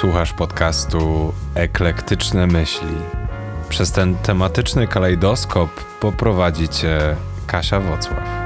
Słuchasz podcastu Eklektyczne Myśli. Przez ten tematyczny kalejdoskop poprowadzi cię Kasia Wocław.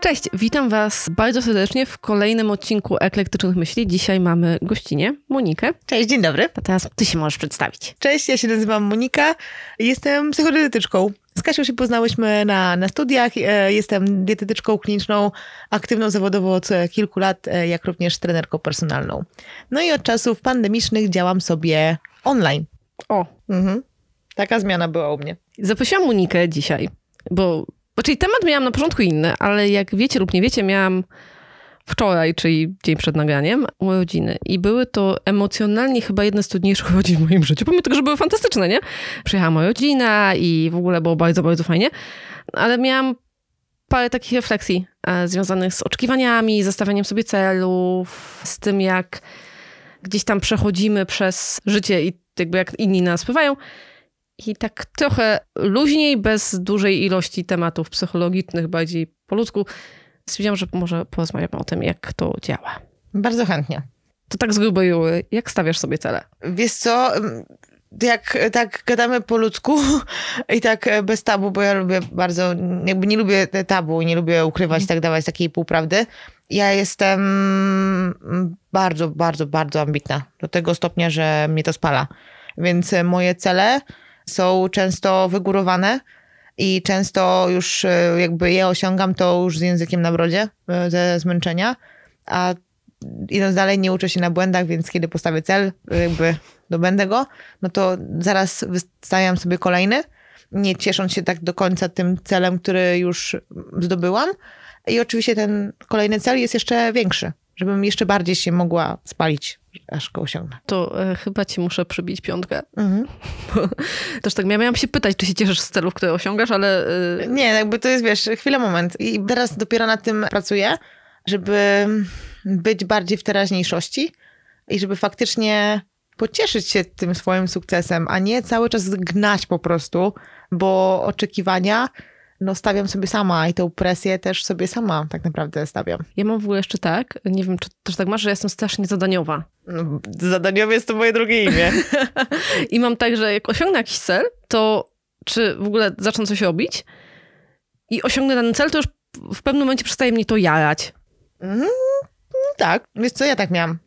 Cześć, witam Was bardzo serdecznie w kolejnym odcinku Eklektycznych Myśli. Dzisiaj mamy gościnie, Monikę. Cześć, dzień dobry. A teraz Ty się możesz przedstawić. Cześć, ja się nazywam Monika. Jestem psychodietetyczką. Z Kasią się poznałyśmy na, na studiach. E, jestem dietetyczką kliniczną, aktywną zawodowo od kilku lat, e, jak również trenerką personalną. No i od czasów pandemicznych działam sobie online. O. Mhm. Taka zmiana była u mnie. Zaprosiłam Monikę dzisiaj, bo Czyli temat miałam na początku inny, ale jak wiecie lub nie wiecie, miałam wczoraj, czyli dzień przed nagraniem, urodziny. I były to emocjonalnie chyba jedne z trudniejszych urodzin w moim życiu, pomimo tego, że były fantastyczne, nie? Przyjechała moja rodzina i w ogóle było bardzo, bardzo fajnie. Ale miałam parę takich refleksji e, związanych z oczekiwaniami, zestawianiem sobie celów, z tym jak gdzieś tam przechodzimy przez życie i jakby jak inni nas wpływają. I tak trochę luźniej, bez dużej ilości tematów psychologicznych, bardziej po ludzku, stwierdziłam, że może porozmawiamy o tym, jak to działa. Bardzo chętnie. To tak z grubej jak stawiasz sobie cele? Wiesz co, jak tak gadamy po ludzku i tak bez tabu, bo ja lubię bardzo, jakby nie lubię tabu, nie lubię ukrywać, tak dawać takiej półprawdy. Ja jestem bardzo, bardzo, bardzo ambitna. Do tego stopnia, że mnie to spala. Więc moje cele są często wygórowane i często już e, jakby je osiągam to już z językiem na brodzie, e, ze zmęczenia, a idąc dalej nie uczę się na błędach, więc kiedy postawię cel, jakby dobędę go, no to zaraz wystawiam sobie kolejny, nie ciesząc się tak do końca tym celem, który już zdobyłam. I oczywiście ten kolejny cel jest jeszcze większy, żebym jeszcze bardziej się mogła spalić aż go osiągnę. To e, chyba ci muszę przybić piątkę. Mhm. Też tak miałam się pytać, czy się cieszysz z celów, które osiągasz, ale... E... Nie, jakby to jest, wiesz, chwila, moment. I teraz dopiero nad tym pracuję, żeby być bardziej w teraźniejszości i żeby faktycznie pocieszyć się tym swoim sukcesem, a nie cały czas gnać po prostu, bo oczekiwania no stawiam sobie sama i tę presję też sobie sama tak naprawdę stawiam. Ja mam w ogóle jeszcze tak, nie wiem, czy też tak masz, że jestem strasznie zadaniowa. No, zadaniowy jest to moje drugie imię. I mam tak, że jak osiągnę jakiś cel, to czy w ogóle zacznę coś robić i osiągnę ten cel, to już w pewnym momencie przestaje mnie to jarać. Mm, tak, wiesz co, ja tak miałam.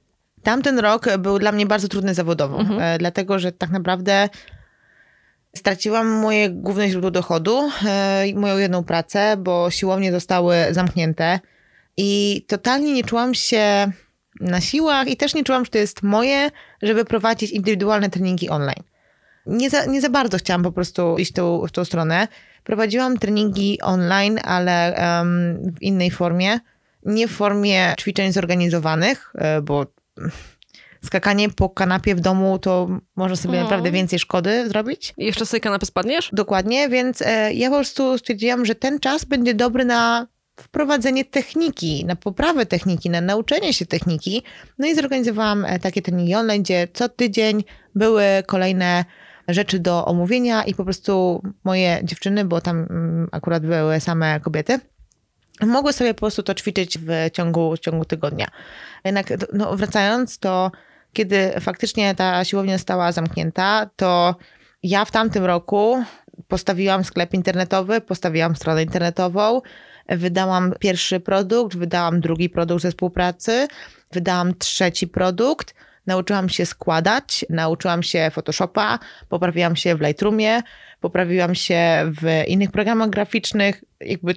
Tamten rok był dla mnie bardzo trudny zawodowo, mhm. E, dlatego że tak naprawdę Straciłam moje główne źródło dochodu, e, moją jedną pracę, bo siłownie zostały zamknięte i totalnie nie czułam się na siłach i też nie czułam, że to jest moje, żeby prowadzić indywidualne treningi online. Nie za, nie za bardzo chciałam po prostu iść tą, w tą stronę. Prowadziłam treningi online, ale um, w innej formie. Nie w formie ćwiczeń zorganizowanych, e, bo skakanie po kanapie w domu to może sobie mhm. naprawdę więcej szkody zrobić. I jeszcze sobie kanapę spadniesz? Dokładnie, więc e, ja po prostu stwierdziłam, że ten czas będzie dobry na wprowadzenie techniki, na poprawę techniki, na nauczenie się techniki. No i zorganizowałam e, takie treningi online, gdzie co tydzień były kolejne rzeczy do omówienia i po prostu moje dziewczyny, bo tam mm, akurat były same kobiety, mogły sobie po prostu to ćwiczyć w ciągu, w ciągu tygodnia. Jednak no, wracając, to kiedy faktycznie ta siłownia została zamknięta, to ja w tamtym roku postawiłam sklep internetowy, postawiłam stronę internetową, wydałam pierwszy produkt, wydałam drugi produkt ze współpracy, wydałam trzeci produkt. Nauczyłam się składać, nauczyłam się Photoshopa, poprawiłam się w Lightroomie, poprawiłam się w innych programach graficznych. Jakby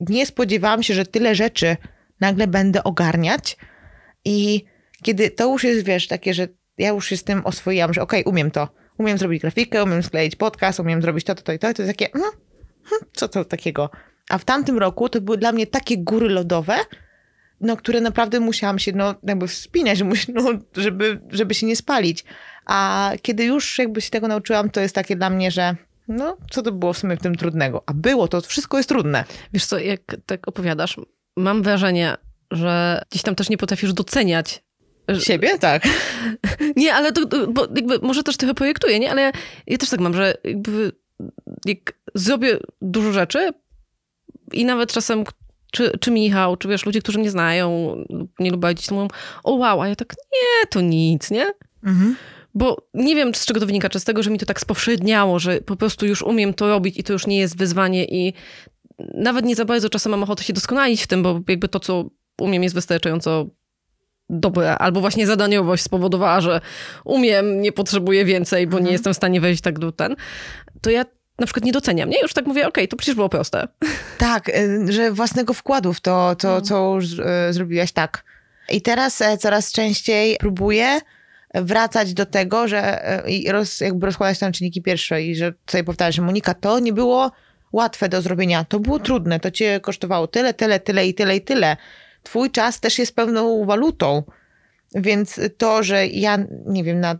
nie spodziewałam się, że tyle rzeczy nagle będę ogarniać i kiedy to już jest, wiesz, takie, że ja już się z tym oswoiłam, że okej, okay, umiem to. Umiem zrobić grafikę, umiem skleić podcast, umiem zrobić to, to, to i to. I to jest takie, hmm, co to takiego? A w tamtym roku to były dla mnie takie góry lodowe, no, które naprawdę musiałam się, no, jakby wspinać, no, żeby, żeby się nie spalić. A kiedy już jakby się tego nauczyłam, to jest takie dla mnie, że no, co to było w sumie w tym trudnego? A było, to wszystko jest trudne. Wiesz co, jak tak opowiadasz, mam wrażenie, że gdzieś tam też nie potrafisz doceniać Siebie? Tak. Nie, ale to, bo jakby może też trochę projektuję, nie? Ale ja, ja też tak mam, że jakby jak zrobię dużo rzeczy i nawet czasem czy, czy Michał, czy wiesz, ludzie, którzy mnie znają, nie lubią dziś, to mówią, o wow, a ja tak, nie, to nic, nie? Mhm. Bo nie wiem, z czego to wynika, czy z tego, że mi to tak spowszedniało, że po prostu już umiem to robić i to już nie jest wyzwanie i nawet nie za bardzo czasem mam ochotę się doskonalić w tym, bo jakby to, co umiem jest wystarczająco dobre, albo właśnie zadaniowość spowodowała, że umiem, nie potrzebuję więcej, bo nie Mhm. jestem w stanie wejść tak do ten, to ja na przykład nie doceniam, nie? Już tak mówię, okej, to przecież było proste. Tak, y, że własnego wkładu w to, to No. co już y, zrobiłaś, tak. I teraz e, coraz częściej próbuję wracać do tego, że e, i roz, jakby rozkładać tam czynniki pierwsze i że sobie powtarzać, że Monika, to nie było łatwe do zrobienia, to było trudne, to cię kosztowało tyle, tyle, tyle i tyle i tyle. Twój czas też jest pewną walutą, więc to, że ja, nie wiem, na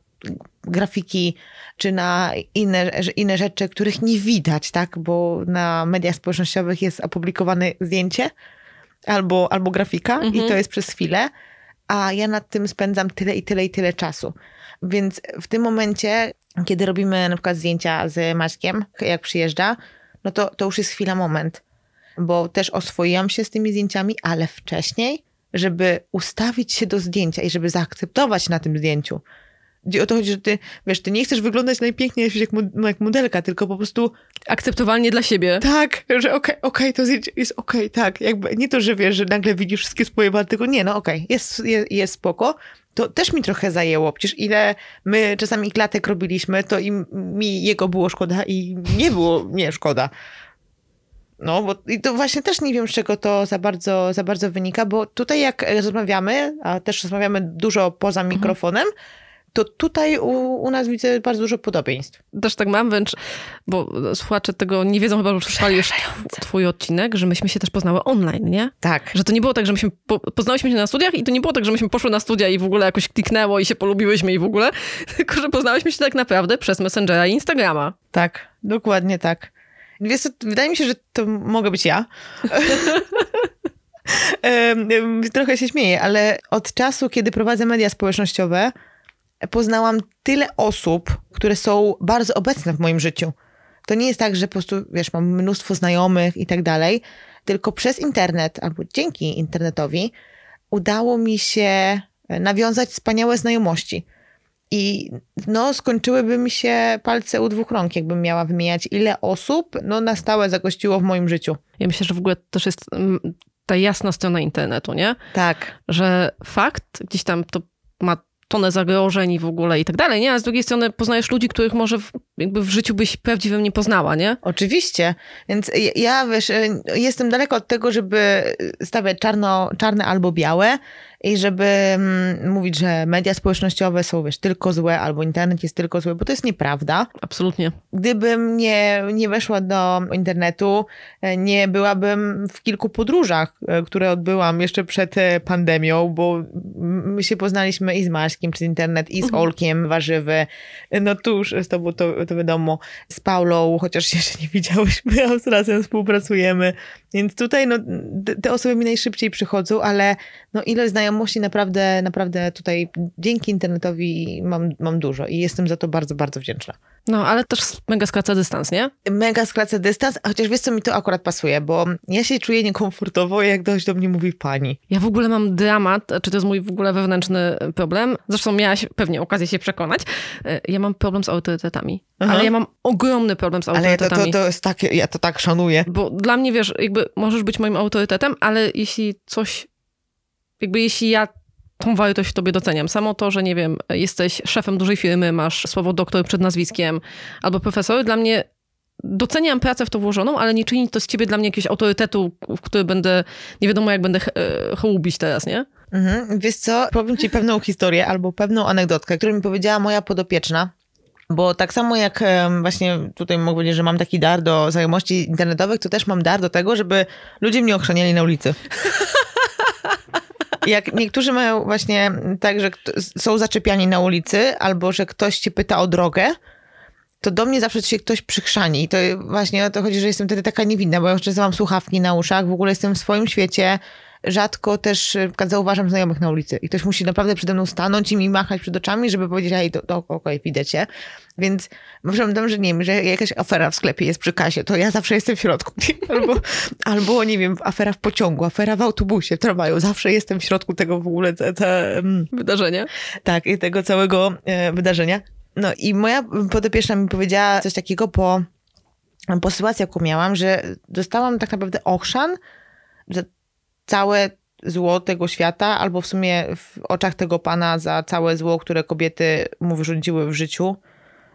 grafiki czy na inne, inne rzeczy, których nie widać, tak? Bo na mediach społecznościowych jest opublikowane zdjęcie albo, albo grafika Mhm. i to jest przez chwilę, a ja nad tym spędzam tyle i tyle i tyle czasu. Więc w tym momencie, kiedy robimy na przykład zdjęcia z Maćkiem, jak przyjeżdża, no to, to już jest chwila, moment. Bo też oswoiłam się z tymi zdjęciami, ale wcześniej, żeby ustawić się do zdjęcia i żeby zaakceptować na tym zdjęciu. O to chodzi, że ty, wiesz, ty nie chcesz wyglądać najpiękniej jak, jak modelka, tylko po prostu Akceptowalnie dla siebie. tak, że okej, okej, to zdjęcie jest okej, tak. Jakby nie to, że wiesz, że nagle widzisz wszystkie swoje wady, tylko nie, no okej, jest, jest, jest spoko. To też mi trochę zajęło. Przecież ile my czasami klatek robiliśmy, to i mi jego było szkoda i nie było mnie szkoda. No, bo i to właśnie też nie wiem, z czego to za bardzo, za bardzo wynika, bo tutaj jak rozmawiamy, a też rozmawiamy dużo poza mikrofonem, to tutaj u, u nas widzę bardzo dużo podobieństw. Też tak mam wręcz, bo słuchacze tego nie wiedzą chyba, że przesłali już tw- twój odcinek, że myśmy się też poznały online, nie? Tak. Że to nie było tak, że myśmy po, poznałyśmy się na studiach i to nie było tak, że myśmy poszły na studia i w ogóle jakoś kliknęło i się polubiłyśmy i w ogóle, tylko że poznałyśmy się tak naprawdę przez Messengera i Instagrama. Tak, dokładnie tak. Wiesz wydaje mi się, że to mogę być ja. Trochę się śmieję, ale od czasu, kiedy prowadzę media społecznościowe, poznałam tyle osób, które są bardzo obecne w moim życiu. To nie jest tak, że po prostu, wiesz, mam mnóstwo znajomych i tak dalej, tylko przez internet albo dzięki internetowi udało mi się nawiązać wspaniałe znajomości. I no, skończyłyby mi się palce u dwóch rąk, jakbym miała wymieniać, ile osób no, na stałe zagościło w moim życiu. Ja myślę, że w ogóle też jest mm, ta jasna strona internetu, nie? Tak. Że fakt, gdzieś tam to ma tonę zagrożeń i w ogóle i tak dalej, nie? A z drugiej strony poznajesz ludzi, których może jakby w życiu byś prawdziwym nie poznała, nie? Oczywiście. Więc ja- wiesz, y, jestem daleko od tego, żeby stawiać czarno, czarne albo białe i żeby mm, mówić, że media społecznościowe są, wiesz, tylko złe albo internet jest tylko zły, bo to jest nieprawda. Absolutnie. Gdybym nie, nie weszła do internetu, e, nie byłabym w kilku podróżach, e, które odbyłam jeszcze przed e, pandemią, bo my się poznaliśmy i z Maćkiem przez internet, i z Olkiem Warzywy. E, No tu już z tobą to, to wiadomo, z Paulą, chociaż jeszcze nie widziałyśmy, a razem współpracujemy. Więc tutaj no, te- te osoby mi najszybciej przychodzą, ale no, ilość znajomości naprawdę, naprawdę tutaj dzięki internetowi mam, mam dużo i jestem za to bardzo, bardzo wdzięczna No, ale też mega skraca dystans, nie? mega skracę dystans, a chociaż wiesz co, mi to akurat pasuje, bo ja się czuję niekomfortowo, jak ktoś do mnie mówi pani. Ja w ogóle mam dramat, czy to jest mój w ogóle wewnętrzny problem. Zresztą miałaś pewnie okazję się przekonać. E, Ja mam problem z autorytetami. Aha. Ale ja mam ogromny problem z Ale to, autorytetami. to, to jest takie, ja to tak szanuję. Bo dla mnie, wiesz, jakby możesz być moim autorytetem, ale jeśli coś, jakby jeśli ja tą wartość w tobie doceniam, samo to, że nie wiem, jesteś szefem dużej firmy, masz słowo doktor przed nazwiskiem albo profesor, dla mnie doceniam pracę w to włożoną, ale nie czyni to z ciebie dla mnie jakiegoś autorytetu, w który będę, nie wiadomo jak będę e, hołubić teraz, nie? Mhm. Wiesz co, powiem ci pewną historię albo pewną anegdotkę, którą mi powiedziała moja podopieczna. Bo tak samo jak właśnie tutaj mogę powiedzieć, że mam taki dar do znajomości internetowych, to też mam dar do tego, żeby ludzie mnie ochrzaniali na ulicy. Jak niektórzy mają właśnie tak, że są zaczepiani na ulicy, albo że ktoś cię pyta o drogę, to do mnie zawsze się ktoś przychrzani. I to właśnie o to chodzi, że jestem wtedy taka niewinna, bo ja często mam słuchawki na uszach, w ogóle jestem w swoim świecie, rzadko też przykład zauważam znajomych na ulicy i ktoś musi naprawdę przede mną stanąć i mi machać przed oczami, żeby powiedzieć, hej, to, to okej, okay, widać cię. Więc że nie wiem, że jakaś afera w sklepie jest przy kasie, to ja zawsze jestem w środku. Albo, albo nie wiem, afera w pociągu, afera w autobusie, w tramwaju. Zawsze jestem w środku tego w ogóle te, te, wydarzenia. Tak, i tego całego e, wydarzenia. No i moja podopieczna mi powiedziała coś takiego po, po sytuacji, jaką miałam, że dostałam tak naprawdę ochrzan, że całe zło tego świata, albo w sumie w oczach tego pana za całe zło, które kobiety mu wyrządziły w życiu.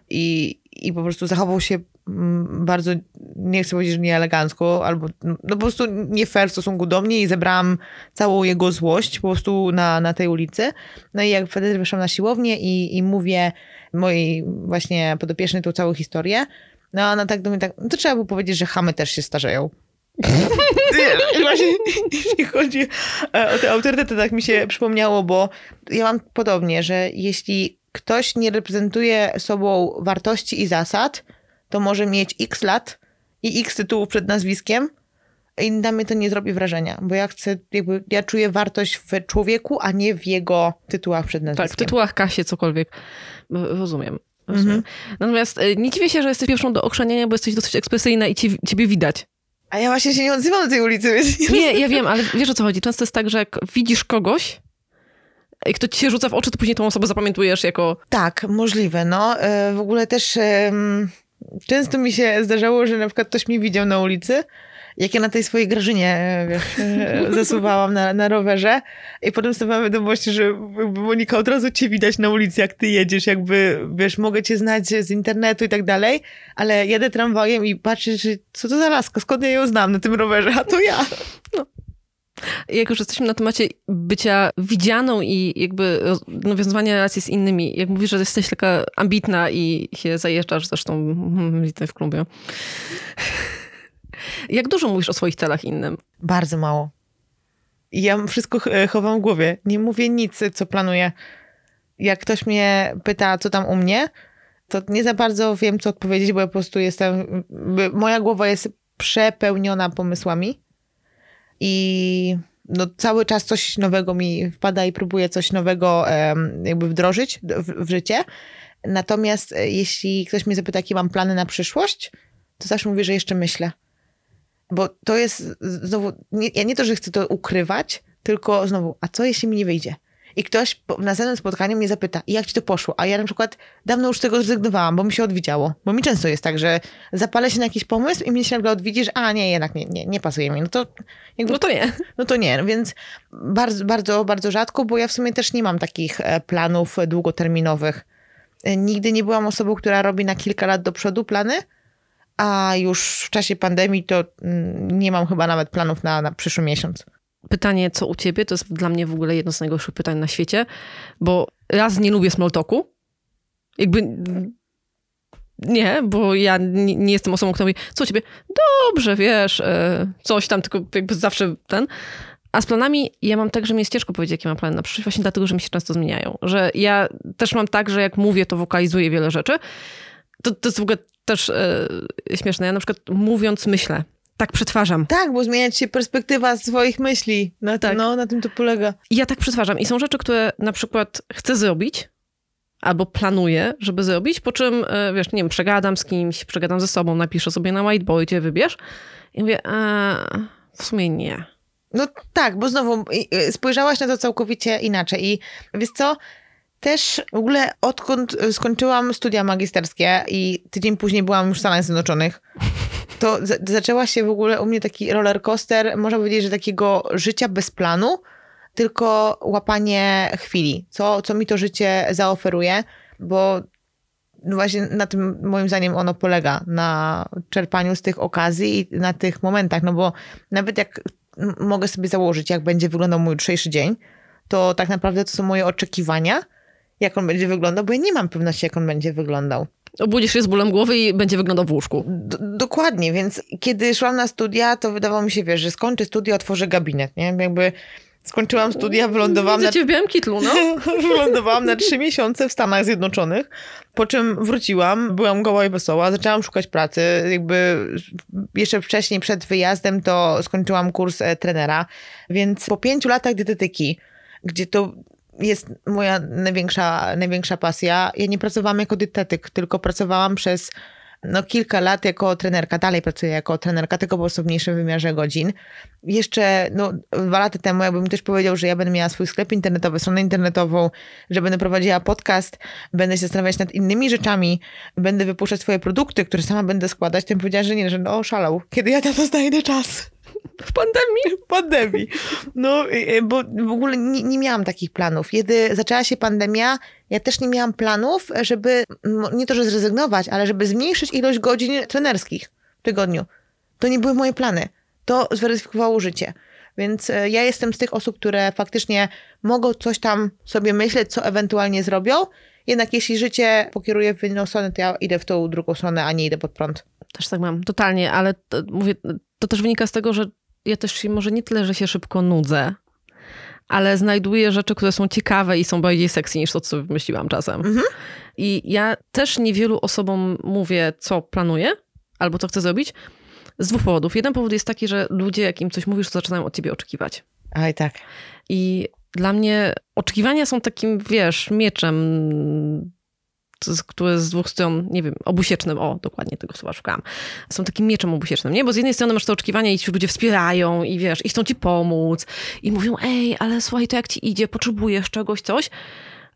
I, i po prostu zachował się mm, bardzo, nie chcę powiedzieć, że nieelegancko, albo no po prostu nie fair w stosunku do mnie i zebrałam całą jego złość po prostu na, na tej ulicy. No i jak wtedy wyszłam na siłownię i, i mówię mojej właśnie podopiecznej tą całą historię, no ona tak do mnie tak, no to trzeba było powiedzieć, że chamy też się starzeją. I właśnie jeśli chodzi e, o te autorytety, tak mi się przypomniało, bo ja mam podobnie, że jeśli ktoś nie reprezentuje sobą wartości i zasad, to może mieć x lat i x tytułów przed nazwiskiem i na mnie to nie zrobi wrażenia, bo ja chcę, jakby, ja czuję wartość w człowieku, a nie w jego tytułach przed nazwiskiem. Tak, w tytułach Kasie cokolwiek. Rozumiem. Rozumiem. Mhm. Natomiast e, nie dziwię się, że jesteś pierwszą do okrzaniania, bo jesteś dosyć ekspresyjna i ci, ciebie widać. A ja właśnie się nie odzywam do tej ulicy. Więc nie, ja wiem, ale wiesz o co chodzi. Często jest tak, że jak widzisz kogoś, i kto ci się rzuca w oczy, to później tą osobę zapamiętujesz jako... Tak, możliwe, no. E, w ogóle też często mi się zdarzało, że na przykład ktoś mnie widział na ulicy, jak ja na tej swojej Grażynie, e, wiesz, e, zasuwałam na, na rowerze i potem stawałam wiadomość, że Monika, od razu cię widać na ulicy, jak ty jedziesz, jakby, wiesz, mogę cię znać z internetu i tak dalej, ale jadę tramwajem i patrzę, że co to za laska, skąd ja ją znam na tym rowerze, a to ja. No. Jak już jesteśmy na temacie bycia widzianą i jakby nawiązywania relacji z innymi, jak mówisz, że jesteś taka ambitna i się zajeżdżasz, zresztą widzę w klubie. Jak dużo mówisz o swoich celach innym? Bardzo mało. Ja wszystko chowam w głowie. Nie mówię nic, co planuję. Jak ktoś mnie pyta, co tam u mnie, to nie za bardzo wiem, co odpowiedzieć, bo ja po prostu jestem. Moja głowa jest przepełniona pomysłami i no, cały czas coś nowego mi wpada i próbuję coś nowego jakby wdrożyć w, w życie. Natomiast e, jeśli ktoś mnie zapyta, jakie mam plany na przyszłość, to zawsze mówię, że jeszcze myślę. Bo to jest znowu, nie, ja nie to, że chcę to ukrywać, tylko znowu, a co jeśli mi nie wyjdzie? I ktoś na następnym spotkaniu mnie zapyta, jak ci to poszło? A ja na przykład dawno już z tego zrezygnowałam, bo mi się odwidziało. Bo mi często jest tak, że zapalę się na jakiś pomysł i mnie się nagle odwiedzi, że a nie, jednak nie, nie, nie pasuje mi. No to, jakby, no to nie. No to nie, więc bardzo, bardzo, bardzo rzadko, bo ja w sumie też nie mam takich e, planów długoterminowych. E, nigdy nie byłam osobą, która robi na kilka lat do przodu plany, a już w czasie pandemii to mm, nie mam chyba nawet planów na, na przyszły miesiąc. Pytanie, co u ciebie, to jest dla mnie w ogóle jedno z najgorszych pytań na świecie, bo raz nie lubię small talku, jakby nie, bo ja nie, nie, jestem osobą, która mówi, co u ciebie? Dobrze, wiesz, e, coś tam, tylko jakby zawsze ten. A z planami ja mam tak, że mi jest ciężko powiedzieć, jakie mam plany na przyszłość, właśnie dlatego, że mi się często zmieniają. Że ja też mam tak, że jak mówię, to wokalizuję wiele rzeczy. To, to jest w ogóle też e, śmieszne. Ja na przykład mówiąc myślę. Tak przetwarzam. Tak, bo zmieniać się perspektywa swoich myśli. Na, tak. no, na tym to polega. Ja tak przetwarzam. I są rzeczy, które na przykład chcę zrobić, albo planuję, żeby zrobić, po czym, e, wiesz, nie wiem, przegadam z kimś, przegadam ze sobą, napiszę sobie na whiteboardzie, wybierz. I mówię, a w sumie nie. No tak, bo znowu spojrzałaś na to całkowicie inaczej. I wiesz co, też w ogóle odkąd e, skończyłam studia magisterskie i tydzień później byłam już w Stanach Zjednoczonych, to zaczęła się w ogóle u mnie taki roller coaster, można powiedzieć, że takiego życia bez planu, tylko łapanie chwili, co, co mi to życie zaoferuje, bo no właśnie na tym moim zdaniem ono polega, na czerpaniu z tych okazji i na tych momentach, no bo nawet jak mogę sobie założyć, jak będzie wyglądał mój jutrzejszy dzień, to tak naprawdę to są moje oczekiwania, jak on będzie wyglądał, bo ja nie mam pewności, jak on będzie wyglądał. Obudzisz się z bólem głowy i będzie wyglądał w łóżku. D dokładnie, więc kiedy szłam na studia, to wydawało mi się, wiesz, że skończę studia, otworzę gabinet, nie? Jakby Skończyłam studia, wylądowałam Widzę na, w białym kitlu, no. wylądowałam na trzy miesiące w Stanach Zjednoczonych, po czym wróciłam, byłam goła i wesoła, zaczęłam szukać pracy. Jakby jeszcze wcześniej, przed wyjazdem, to skończyłam kurs e, trenera, więc po pięciu latach dietetyki, gdzie to jest moja największa, największa pasja. Ja nie pracowałam jako dietetyk, tylko pracowałam przez no, kilka lat jako trenerka. Dalej pracuję jako trenerka, tylko po prostu w mniejszym wymiarze godzin. Jeszcze no, dwa lata temu, jakbym też powiedział, że ja będę miała swój sklep internetowy, stronę internetową, że będę prowadziła podcast, będę się zastanawiać nad innymi rzeczami, będę wypuszczać swoje produkty, które sama będę składać, to bym powiedziała, że nie, że no szalał. Kiedy ja na to znajdę czas? W pandemii. w pandemii. No, y, bo w ogóle nie, nie miałam takich planów. Kiedy zaczęła się pandemia, ja też nie miałam planów, żeby nie to, że zrezygnować, ale żeby zmniejszyć ilość godzin trenerskich w tygodniu. To nie były moje plany. To zweryfikowało życie. Więc e, ja jestem z tych osób, które faktycznie mogą coś tam sobie myśleć, co ewentualnie zrobią. Jednak jeśli życie pokieruje w inną stronę, to ja idę w tą drugą stronę, a nie idę pod prąd. Też tak mam, totalnie, ale to, mówię, to też wynika z tego, że ja też się, może nie tyle, że się szybko nudzę, ale znajduję rzeczy, które są ciekawe i są bardziej sexy niż to, co wymyśliłam czasem. Mhm. I ja też niewielu osobom mówię, co planuję albo co chcę zrobić, z dwóch powodów. Jeden powód jest taki, że ludzie, jak im coś mówisz, to zaczynają od ciebie oczekiwać. Aj tak. I dla mnie oczekiwania są takim, wiesz, mieczem, które z dwóch stron, nie wiem, obusiecznym, o, dokładnie tego słowa szukałam, są takim mieczem obusiecznym, nie? Bo z jednej strony masz te oczekiwania i ci ludzie wspierają i wiesz, i chcą ci pomóc i mówią, ej, ale słuchaj, to jak ci idzie, potrzebujesz czegoś, coś,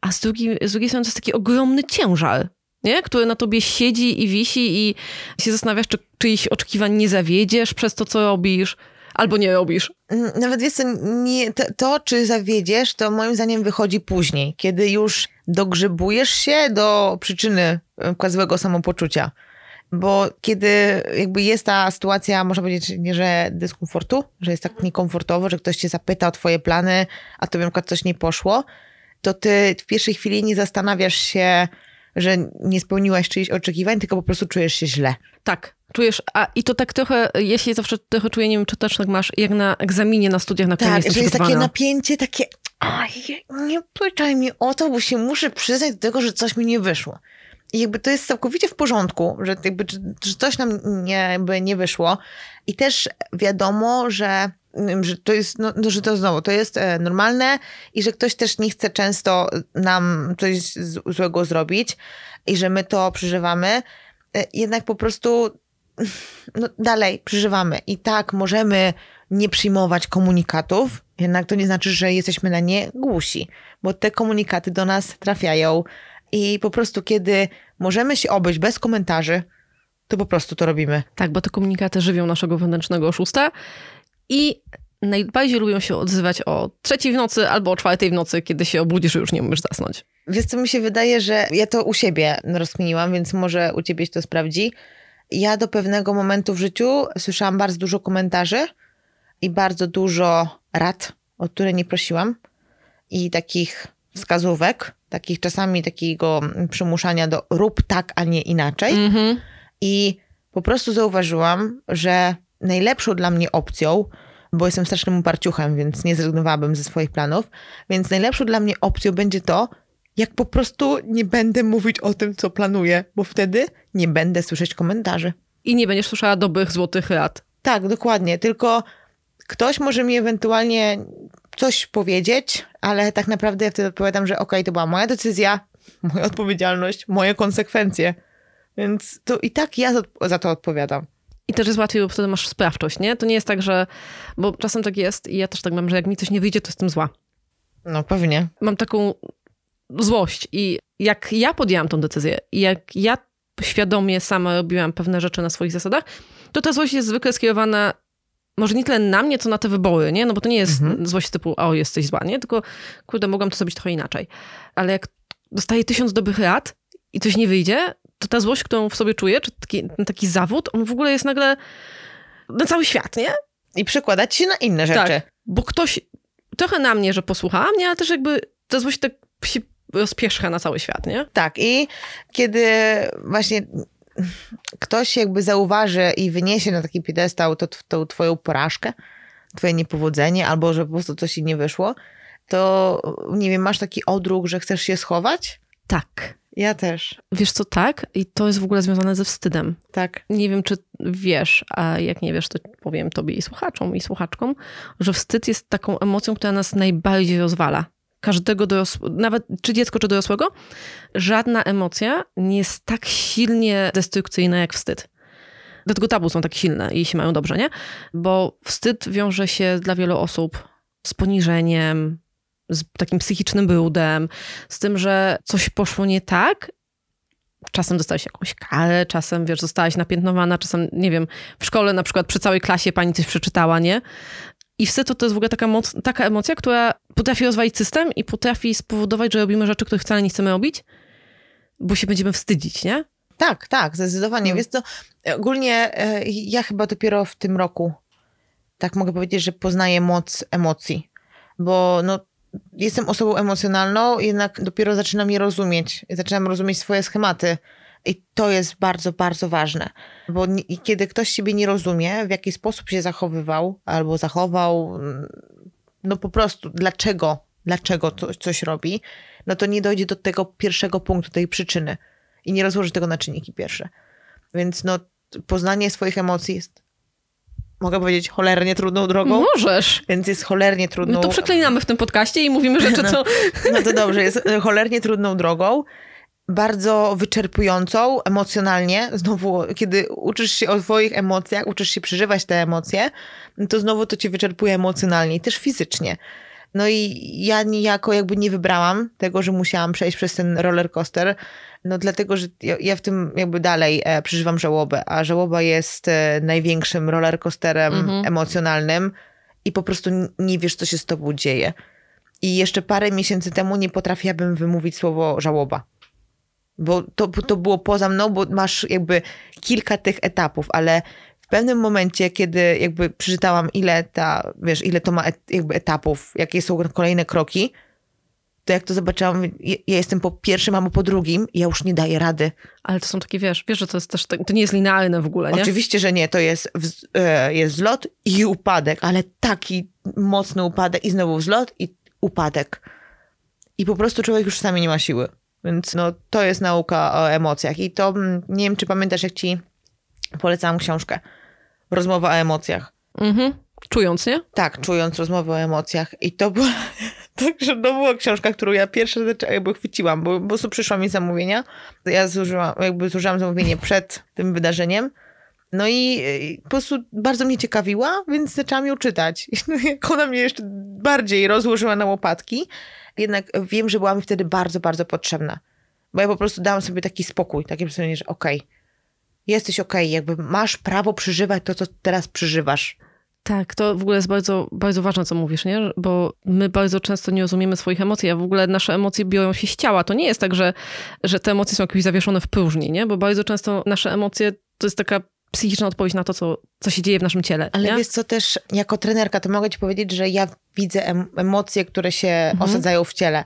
a z drugiej, z drugiej strony to jest taki ogromny ciężar, nie? Który na tobie siedzi i wisi i się zastanawiasz, czy czyichś oczekiwań nie zawiedziesz przez to, co robisz, albo nie robisz. Nawet to, nie, to, to, czy zawiedziesz, to moim zdaniem wychodzi później, kiedy już dogrzebujesz się do przyczyny przykład złego samopoczucia. Bo kiedy jakby jest ta sytuacja, można powiedzieć, nie, że dyskomfortu, że jest tak niekomfortowo, że ktoś cię zapyta o twoje plany, a tobie na przykład coś nie poszło, to ty w pierwszej chwili nie zastanawiasz się, że nie spełniłaś czyichś oczekiwań, tylko po prostu czujesz się źle. Tak, czujesz, a i to tak trochę, ja się zawsze trochę czuję, nie wiem, czy też tak masz, jak na egzaminie na studiach, na którym Tak, jesteś że jest takie napięcie, takie aj, nie pytaj mi o to, bo się muszę przyznać do tego, że coś mi nie wyszło. I jakby to jest całkowicie w porządku, że, jakby, że, coś nam nie, nie wyszło. I też wiadomo, że, że to jest, no, no, że to znowu, to jest e, normalne i że ktoś też nie chce często nam coś złego zrobić i że my to przeżywamy. E, Jednak po prostu no, dalej przeżywamy. I tak możemy nie przyjmować komunikatów, jednak to nie znaczy, że jesteśmy na nie głusi, bo te komunikaty do nas trafiają i po prostu kiedy możemy się obejść bez komentarzy, to po prostu to robimy. Tak, bo te komunikaty żywią naszego wewnętrznego oszusta i najbardziej lubią się odzywać o trzeciej w nocy albo o czwartej w nocy, kiedy się obudzisz i już nie możesz zasnąć. Wiesz co, mi się wydaje, że ja to u siebie rozkminiłam, więc może u ciebie się to sprawdzi. Ja do pewnego momentu w życiu słyszałam bardzo dużo komentarzy i bardzo dużo rad, o które nie prosiłam i takich wskazówek, takich czasami takiego przymuszania do rób tak, a nie inaczej. Mhm. I po prostu zauważyłam, że najlepszą dla mnie opcją, bo jestem strasznym uparciuchem, więc nie zrezygnowałabym ze swoich planów, więc najlepszą dla mnie opcją będzie to, jak po prostu nie będę mówić o tym, co planuję, bo wtedy nie będę słyszeć komentarzy. I nie będziesz słyszała dobrych, złotych rad. Tak, dokładnie. Tylko ktoś może mi ewentualnie coś powiedzieć, ale tak naprawdę ja wtedy odpowiadam, że okej, to była moja decyzja, moja odpowiedzialność, moje konsekwencje. Więc to i tak ja za, za to odpowiadam. I też jest łatwiej, bo wtedy masz sprawczość, nie? To nie jest tak, że... Bo czasem tak jest i ja też tak mam, że jak mi coś nie wyjdzie, to jestem zła. No pewnie. Mam taką złość i jak ja podjęłam tą decyzję i jak ja świadomie sama robiłam pewne rzeczy na swoich zasadach, to ta złość jest zwykle skierowana może nie tyle na mnie, co na te wybory, nie? No bo to nie jest złość typu, o, jesteś zła, nie? Tylko, kurde, mogłam to zrobić trochę inaczej. Ale jak dostaję tysiąc dobrych rad i coś nie wyjdzie, to ta złość, którą w sobie czuję, czy taki, taki zawód, on w ogóle jest nagle na cały świat, nie? I przekładać się na inne rzeczy. Tak, bo ktoś, trochę na mnie, że posłuchała mnie, ale też jakby ta złość tak się rozpierzcha na cały świat, nie? Tak, i kiedy właśnie ktoś jakby zauważy i wyniesie na taki piedestał to, tą twoją porażkę, twoje niepowodzenie albo że po prostu coś ci nie wyszło, to nie wiem, masz taki odruch, że chcesz się schować? Tak. Ja też. Wiesz co, tak? I to jest w ogóle związane ze wstydem. Tak. Nie wiem, czy wiesz, a jak nie wiesz, to powiem tobie i słuchaczom i słuchaczkom, że wstyd jest taką emocją, która nas najbardziej rozwala. Każdego dorosłego, nawet czy dziecko, czy dorosłego, żadna emocja nie jest tak silnie destrukcyjna jak wstyd. Dlatego tabu są tak silne i się mają dobrze, nie? Bo wstyd wiąże się dla wielu osób z poniżeniem, z takim psychicznym brudem, z tym, że coś poszło nie tak. Czasem dostałeś jakąś karę, czasem, wiesz, zostałaś napiętnowana, czasem, nie wiem, w szkole na przykład przy całej klasie pani coś przeczytała, nie? I wstyd to, to jest w ogóle taka, moc, taka emocja, która potrafi rozwalić system i potrafi spowodować, że robimy rzeczy, których wcale nie chcemy robić, bo się będziemy wstydzić, nie? Tak, tak, zdecydowanie. Mm. Wiesz co, ogólnie e, ja chyba dopiero w tym roku, tak mogę powiedzieć, że poznaję moc emocji, bo no, jestem osobą emocjonalną, jednak dopiero zaczynam je rozumieć, zaczynam rozumieć swoje schematy. I to jest bardzo, bardzo ważne, bo nie, kiedy ktoś siebie nie rozumie, w jaki sposób się zachowywał albo zachował, no po prostu dlaczego, dlaczego to, coś robi, no to nie dojdzie do tego pierwszego punktu, tej przyczyny i nie rozłoży tego na czynniki pierwsze. Więc no, poznanie swoich emocji jest, mogę powiedzieć, cholernie trudną drogą, Możesz. więc jest cholernie trudną... My to przeklinamy w tym podcaście i mówimy rzeczy, co... No to dobrze, jest cholernie trudną drogą, bardzo wyczerpującą emocjonalnie. Znowu, kiedy uczysz się o swoich emocjach, uczysz się przeżywać te emocje, to znowu to cię wyczerpuje emocjonalnie i też fizycznie. No i ja niejako jakby nie wybrałam tego, że musiałam przejść przez ten roller coaster, no dlatego, że ja, w tym jakby dalej e, przeżywam żałobę, a żałoba jest e, największym roller coasterem Mhm. emocjonalnym i po prostu nie wiesz, co się z tobą dzieje. I jeszcze parę miesięcy temu nie potrafiłabym wymówić słowo żałoba. Bo to, to było poza mną, bo masz jakby kilka tych etapów, ale w pewnym momencie, kiedy jakby przeczytałam, ile ta, wiesz, ile to ma et, jakby etapów, jakie są kolejne kroki, to jak to zobaczyłam, ja, jestem po pierwszym albo po drugim i ja już nie daję rady. Ale to są takie, wiesz, wiesz, że to jest też, to nie jest linearne w ogóle, nie? Oczywiście, że nie, to jest, wz, e, jest wzlot i upadek, ale taki mocny upadek i znowu wzlot i upadek. I po prostu człowiek już sami nie ma siły. Więc no, to jest nauka o emocjach. I to, mm, nie wiem, czy pamiętasz, jak ci polecałam książkę. Rozmowa o emocjach. Mhm. Czując, nie? Tak, czując rozmowę o emocjach. I to była, także to była książka, którą ja pierwsze rzeczy jakby chwyciłam, bo po prostu przyszła mi zamówienia. Ja zużyłam, jakby zużyłam zamówienie przed tym wydarzeniem. No i y, po prostu bardzo mnie ciekawiła, więc zaczęłam ją czytać. No, jak ona mnie jeszcze bardziej rozłożyła na łopatki, jednak wiem, że była mi wtedy bardzo, bardzo potrzebna. Bo ja po prostu dałam sobie taki spokój, takie przesunięcie, że okej, jesteś okej, jakby masz prawo przeżywać to, co teraz przeżywasz. Tak, to w ogóle jest bardzo, bardzo ważne, co mówisz, nie? Bo my bardzo często nie rozumiemy swoich emocji, a w ogóle nasze emocje biorą się z ciała. To nie jest tak, że, że te emocje są jakieś zawieszone w próżni, nie? Bo bardzo często nasze emocje to jest taka psychiczna odpowiedź na to, co, co się dzieje w naszym ciele. Ale nie? wiesz co, też jako trenerka, to mogę ci powiedzieć, że ja widzę em- emocje, które się Mhm. osadzają w ciele.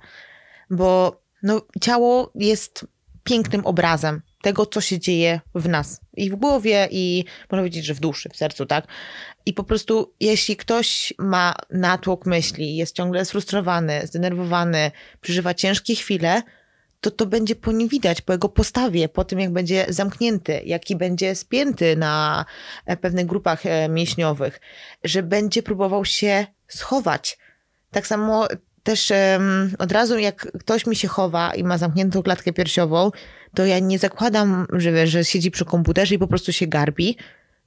Bo no, ciało jest pięknym obrazem tego, co się dzieje w nas. I w głowie, i można powiedzieć, że w duszy, w sercu, tak? I po prostu, jeśli ktoś ma natłok myśli, jest ciągle sfrustrowany, zdenerwowany, przeżywa ciężkie chwile, to to będzie po nim widać, po jego postawie, po tym, jak będzie zamknięty, jaki będzie spięty na e, pewnych grupach e, mięśniowych, że będzie próbował się schować. Tak samo też em, od razu, jak ktoś mi się chowa i ma zamkniętą klatkę piersiową, to ja nie zakładam, że, że siedzi przy komputerze i po prostu się garbi,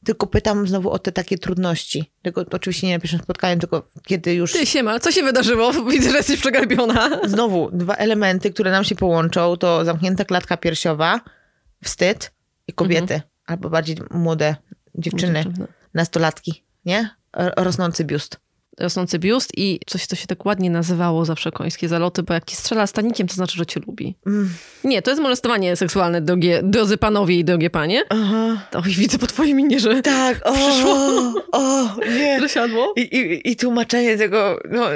tylko pytam znowu o te takie trudności. Tylko oczywiście nie na pierwszym spotkaniu, tylko kiedy już Ty, siema, co się wydarzyło? Widzę, że jesteś przegarbiona. znowu dwa elementy, które nam się połączą, to zamknięta klatka piersiowa, wstyd i kobiety, albo bardziej młode dziewczyny, nastolatki, nie? Rosnący biust. Rosnący biust i coś, co się tak ładnie nazywało zawsze końskie zaloty, bo jak ci strzela stanikiem, to znaczy, że cię lubi. Mm. Nie, to jest molestowanie seksualne, drogie, drodzy panowie i drogie panie. Aha. Oj, widzę po twojej minie, że, Tak, o, Przyszło. o, nie. że siadło. I, i, I tłumaczenie tego, no,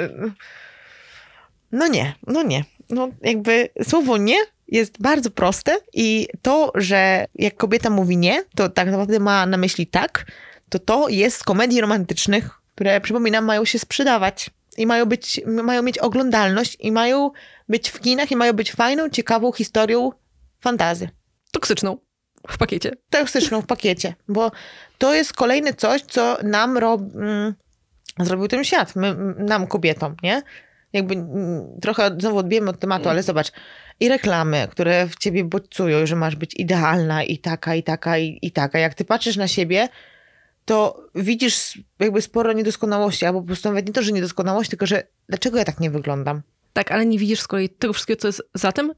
no nie, no nie. No jakby słowo nie jest bardzo proste i to, że jak kobieta mówi nie, to tak naprawdę ma na myśli tak, to to jest z komedii romantycznych które, przypominam, mają się sprzedawać i mają, być, mają mieć oglądalność i mają być w kinach i mają być fajną, ciekawą historią fantazy. Toksyczną w pakiecie. Toksyczną w pakiecie, bo to jest kolejne coś, co nam rob, mm, zrobił ten świat, my, nam kobietom, nie? Jakby mm, trochę znowu odbijemy od tematu, ale zobacz, i reklamy, które w ciebie bodźcują, że masz być idealna i taka, i taka, i, i taka. Jak ty patrzysz na siebie, to widzisz jakby sporo niedoskonałości, albo po prostu nawet nie to, że niedoskonałość, tylko że dlaczego ja tak nie wyglądam? Tak, ale nie widzisz z kolei tego wszystkiego, co jest za tym,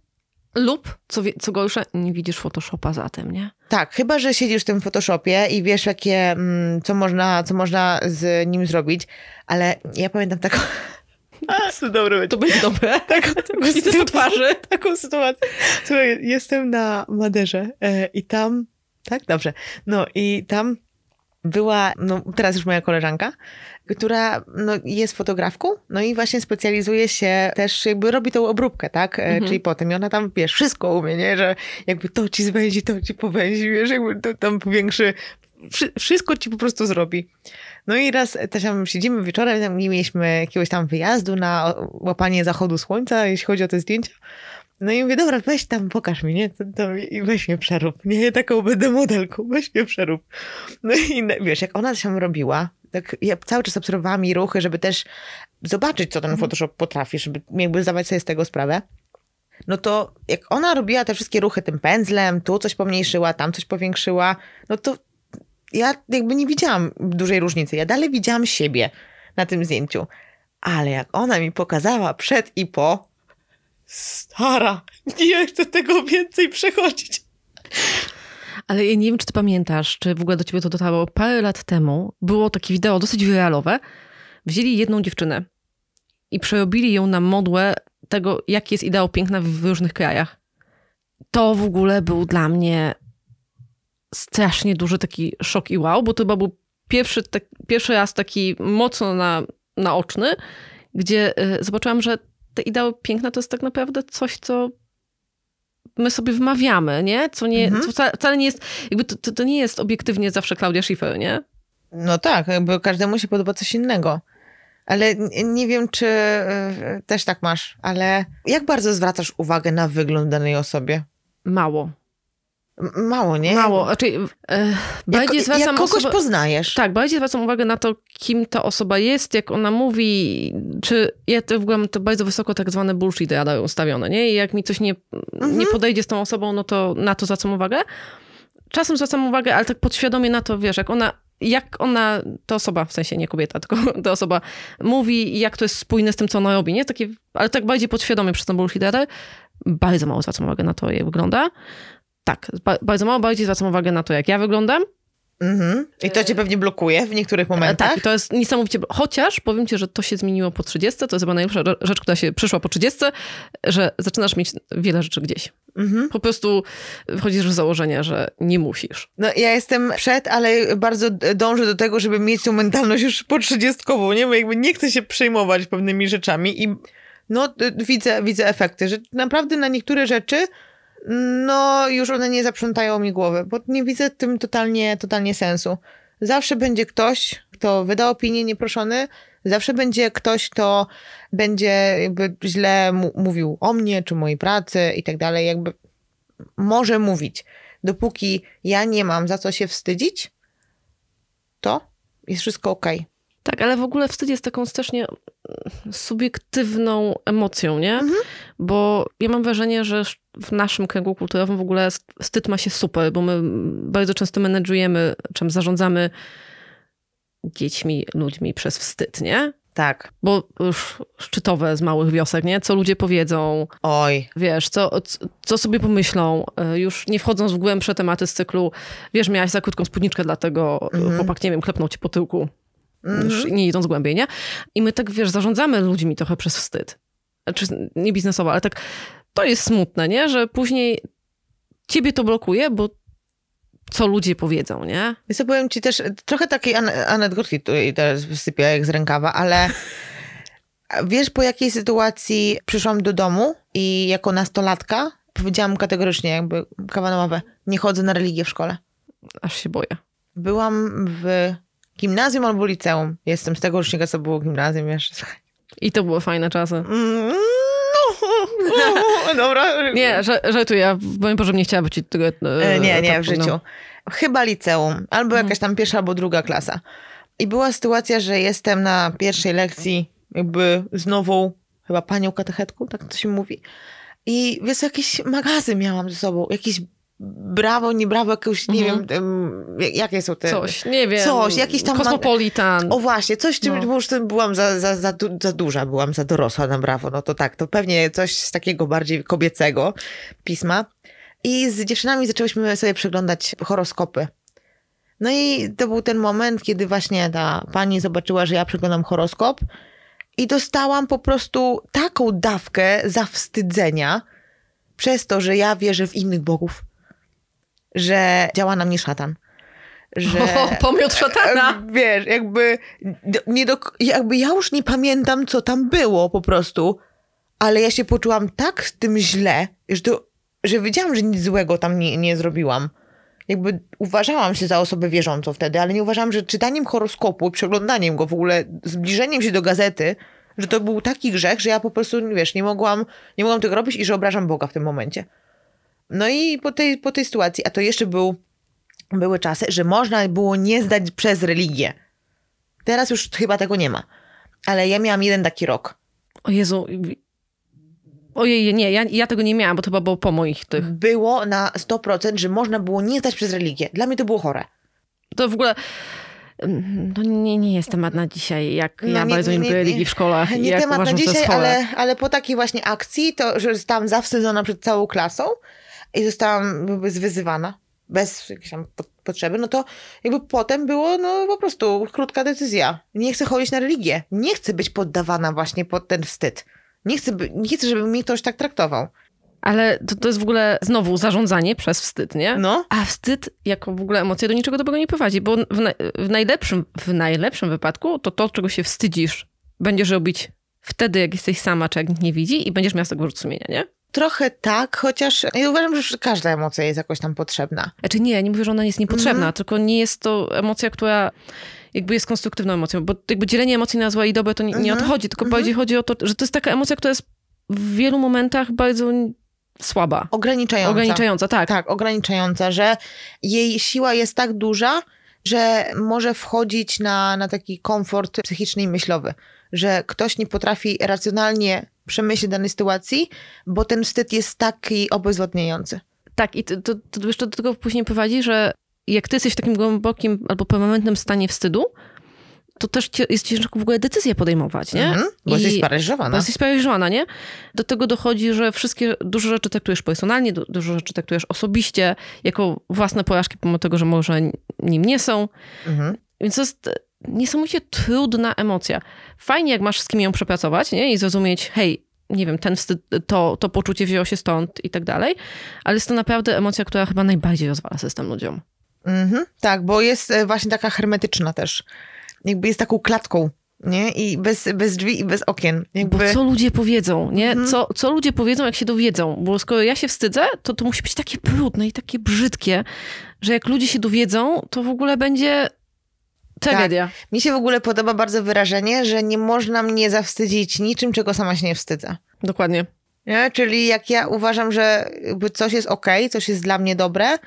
lub, co, co gorsza, nie widzisz Photoshopa za tym, nie? Tak, chyba, że siedzisz w tym Photoshopie i wiesz, jakie, mm, co, można, co można z nim zrobić, ale ja pamiętam taką... A, to dobre To będzie dobre. taką, Widzę po twarzy. taką sytuację. Słuchaj, jestem na Maderze e, i tam, tak, dobrze, no i tam była, no teraz już moja koleżanka, która no, jest fotografką, no i właśnie specjalizuje się też, jakby robi tą obróbkę, tak, e, czyli potem i ona tam, wiesz, wszystko umie, nie, że jakby to ci zwęzi, to ci powęzi, wiesz, jakby to tam powiększy, wszy- wszystko ci po prostu zrobi. No i raz też tam siedzimy wieczorem, tam nie mieliśmy jakiegoś tam wyjazdu na łapanie zachodu słońca, jeśli chodzi o te zdjęcia. No i mówię, dobra, weź tam, pokaż mi, nie? To, to, I weź mnie przerób. Nie, ja taką będę modelką, weź mnie przerób. No i wiesz, jak ona się robiła, tak ja cały czas obserwowałam jej ruchy, żeby też zobaczyć, co ten Photoshop potrafi, żeby jakby zdawać sobie z tego sprawę. No to jak ona robiła te wszystkie ruchy tym pędzlem, tu coś pomniejszyła, tam coś powiększyła, no to ja jakby nie widziałam dużej różnicy. Ja dalej widziałam siebie na tym zdjęciu. Ale jak ona mi pokazała przed i po, stara, nie chcę tego więcej przechodzić. Ale ja nie wiem, czy ty pamiętasz, czy w ogóle do ciebie to dotarło. Parę lat temu było takie wideo dosyć wiralowe. Wzięli jedną dziewczynę i przerobili ją na modłę tego, jaki jest ideał piękna w, różnych krajach. To w ogóle był dla mnie strasznie duży taki szok i wow, bo to chyba był pierwszy, tak, pierwszy raz taki mocno na, naoczny, gdzie y, zobaczyłam, że te ideały piękna to jest tak naprawdę coś, co my sobie wmawiamy, nie? Co, nie, Mhm. co wcale, wcale nie jest, jakby to, to, to nie jest obiektywnie zawsze Klaudia Schiffer, nie? No tak, jakby każdemu się podoba coś innego. Ale nie wiem, czy y, też tak masz, ale jak bardzo zwracasz uwagę na wygląd danej osobie? Mało. Mało, nie? Mało. Znaczy, e, Jak, jak kogoś osobę- poznajesz. Tak, bardziej zwracam uwagę na to, kim ta osoba jest, jak ona mówi, czy ja to w ogóle mam to bardzo wysoko tak zwane bullshit radały ustawione, nie? I jak mi coś nie, nie podejdzie z tą osobą, no to na to zwracam uwagę. Czasem zwracam uwagę, ale tak podświadomie na to, wiesz, jak ona, jak ona, ta osoba, w sensie nie kobieta, tylko ta osoba mówi jak to jest spójne z tym, co ona robi, nie? Takie, ale tak bardziej podświadomie przez tą bullshit radę. Bardzo mało zwracam uwagę na to, jak wygląda. Tak, ba- bardzo mało, bardziej zwracam uwagę na to, jak ja wyglądam. Mhm. I to cię pewnie blokuje w niektórych momentach. Tak, to jest niesamowicie. Chociaż powiem ci, że to się zmieniło po 30. To jest chyba najlepsza rzecz, która się przyszła po 30, że zaczynasz mieć wiele rzeczy gdzieś. Mhm. Po prostu wchodzisz w założenie, że nie musisz. No ja jestem przed, ale bardzo dążę do tego, żeby mieć tą mentalność już po trzydziestkową, nie? Bo jakby nie chcę się przejmować pewnymi rzeczami i no widzę, widzę efekty, że naprawdę na niektóre rzeczy no już one nie zaprzątają mi głowy, bo nie widzę w tym totalnie, totalnie sensu. Zawsze będzie ktoś, kto wyda opinię nieproszony, zawsze będzie ktoś, kto będzie jakby źle mówił o mnie, czy mojej pracy i tak dalej, jakby może mówić. Dopóki ja nie mam za co się wstydzić, to jest wszystko okej. Tak, ale w ogóle wstyd jest taką strasznie subiektywną emocją, nie? Bo ja mam wrażenie, że w naszym kręgu kulturowym w ogóle st- wstyd ma się super, bo my bardzo często menedżujemy, czym zarządzamy dziećmi, ludźmi przez wstyd, nie? Tak. Bo już szczytowe z małych wiosek, nie? Co ludzie powiedzą, Oj. wiesz, co, co sobie pomyślą, y, już nie wchodząc w głębsze tematy z cyklu, wiesz, miałaś za krótką spódniczkę, dlatego Mhm. chłopak, nie wiem, klepnął cię po tyłku, już nie idąc głębiej, nie? I my tak, wiesz, zarządzamy ludźmi trochę przez wstyd. Znaczy, nie biznesowo, ale tak, to jest smutne, nie? Że później ciebie to blokuje, bo co ludzie powiedzą, nie? Więc to powiem ci też, trochę takiej an- anegdotki tutaj teraz wysypię jak z rękawa, ale wiesz po jakiej sytuacji przyszłam do domu i jako nastolatka powiedziałam kategorycznie jakby kawa na ławę, nie chodzę na religię w szkole. Aż się boję. Byłam w Gimnazjum albo liceum. Jestem z tego rocznika, co było gimnazjum jeszcze. I to były fajne czasy. Mm, No, dobra. Nie, że, żartuję, bo Boże, nie chciała być tego e, E, Nie, nie, etapu, w życiu. no. Chyba liceum, albo jakaś tam pierwsza albo druga klasa. I była sytuacja, że jestem na pierwszej lekcji jakby z nową, chyba panią katechetką, tak to się mówi. I wiesz, jakiś magazyn miałam ze sobą, jakiś brawo, nie brawo, jakieś, nie Mhm. wiem, em, jakie są te... Coś, nie wiem. Coś, jakiś tam Kosmopolitan. O właśnie, coś w tym, No. już tym byłam za, za, za, du- za duża, byłam za dorosła na brawo, no to tak, to pewnie coś z takiego bardziej kobiecego pisma. I z dziewczynami zaczęłyśmy sobie przeglądać horoskopy. No i to był ten moment, kiedy właśnie ta pani zobaczyła, że ja przeglądam horoskop i dostałam po prostu taką dawkę zawstydzenia przez to, że ja wierzę w innych bogów, że działa na mnie szatan. Że... O, pomiot szatana. E, Wiesz, jakby, nie do, jakby ja już nie pamiętam, co tam było po prostu, ale ja się poczułam tak z tym źle, że, to, że wiedziałam, że nic złego tam nie, nie zrobiłam. Jakby uważałam się za osobę wierzącą wtedy, ale nie uważałam, że czytaniem horoskopu, przeglądaniem go, w ogóle zbliżeniem się do gazety, że to był taki grzech, że ja po prostu, wiesz, nie mogłam, nie mogłam tego robić i że obrażam Boga w tym momencie. No i po tej, po tej sytuacji, a to jeszcze był były czasy, że można było nie zdać przez religię. Teraz już chyba tego nie ma. Ale ja miałam jeden taki rok. O Jezu. Ojej, nie, ja, ja tego nie miałam, bo to chyba było po moich tych. Było na 100%, że można było nie zdać przez religię. Dla mnie to było chore. To w ogóle... No nie, nie jest temat na dzisiaj, jak No ja nie- bardzo nie, nie- religii w szkole. Nie jak temat na dzisiaj, ale, ale po takiej właśnie akcji, to że zostałam zawstydzona przed całą klasą i zostałam jakby zwyzywana bez jakiejś tam po- potrzeby, no to jakby potem było no po prostu krótka decyzja. Nie chcę chodzić na religię. Nie chcę być poddawana właśnie pod ten wstyd. Nie chcę, by, nie chcę żeby mnie ktoś tak traktował. Ale to, to jest w ogóle znowu zarządzanie przez wstyd, nie? No. A wstyd jako w ogóle emocja do niczego dobrego nie prowadzi, bo w, na, w, najlepszym, w najlepszym wypadku to to, czego się wstydzisz, będziesz robić wtedy, jak jesteś sama, czy jak nikt nie widzi i będziesz miała z tego rzut sumienia, nie? Trochę tak, chociaż ja uważam, że każda emocja jest jakoś tam potrzebna. Znaczy nie, ja nie mówię, że ona jest niepotrzebna, Mhm. tylko nie jest to emocja, która jakby jest konstruktywną emocją, bo jakby dzielenie emocji na złe i dobre to nie, nie Mhm. chodzi, tylko Mhm. bardziej chodzi o to, że to jest taka emocja, która jest w wielu momentach bardzo słaba, Ograniczająca. ograniczająca, tak. Tak, ograniczająca, że jej siła jest tak duża, że może wchodzić na, na taki komfort psychiczny i myślowy. Że ktoś nie potrafi racjonalnie przemyśleć danej sytuacji, bo ten wstyd jest taki obezwładniający. Tak, i to, to, to jeszcze do tego później prowadzi, że jak ty jesteś w takim głębokim albo permanentnym stanie wstydu, to też jest ciężko w ogóle decyzję podejmować, nie? Mhm, bo I- jesteś Bo sparaliżowana. jesteś sparaliżowana, nie? Do tego dochodzi, że wszystkie, dużo rzeczy traktujesz personalnie, du- dużo rzeczy traktujesz osobiście, jako własne porażki, pomimo tego, że może nim nie są. Mhm. Więc to jest niesamowicie trudna emocja. Fajnie, jak masz z kim ją przepracować, nie? I zrozumieć, hej, nie wiem, ten wstyd, to, to poczucie wzięło się stąd i tak dalej, ale jest to naprawdę emocja, która chyba najbardziej rozwala system ludziom. Mhm, tak, bo jest e, właśnie taka hermetyczna też. Jakby jest taką klatką, nie? I bez, bez drzwi i bez okien. Jakby... Bo co ludzie powiedzą, nie? Mhm. Co, co ludzie powiedzą, jak się dowiedzą? Bo skoro ja się wstydzę, to to musi być takie brudne i takie brzydkie, że jak ludzie się dowiedzą, to w ogóle będzie tragedia. Mi się w ogóle podoba bardzo wyrażenie, że nie można mnie zawstydzić niczym, czego sama się nie wstydzę. Dokładnie. Nie? Czyli jak ja uważam, że jakby coś jest okej, coś jest dla mnie dobre,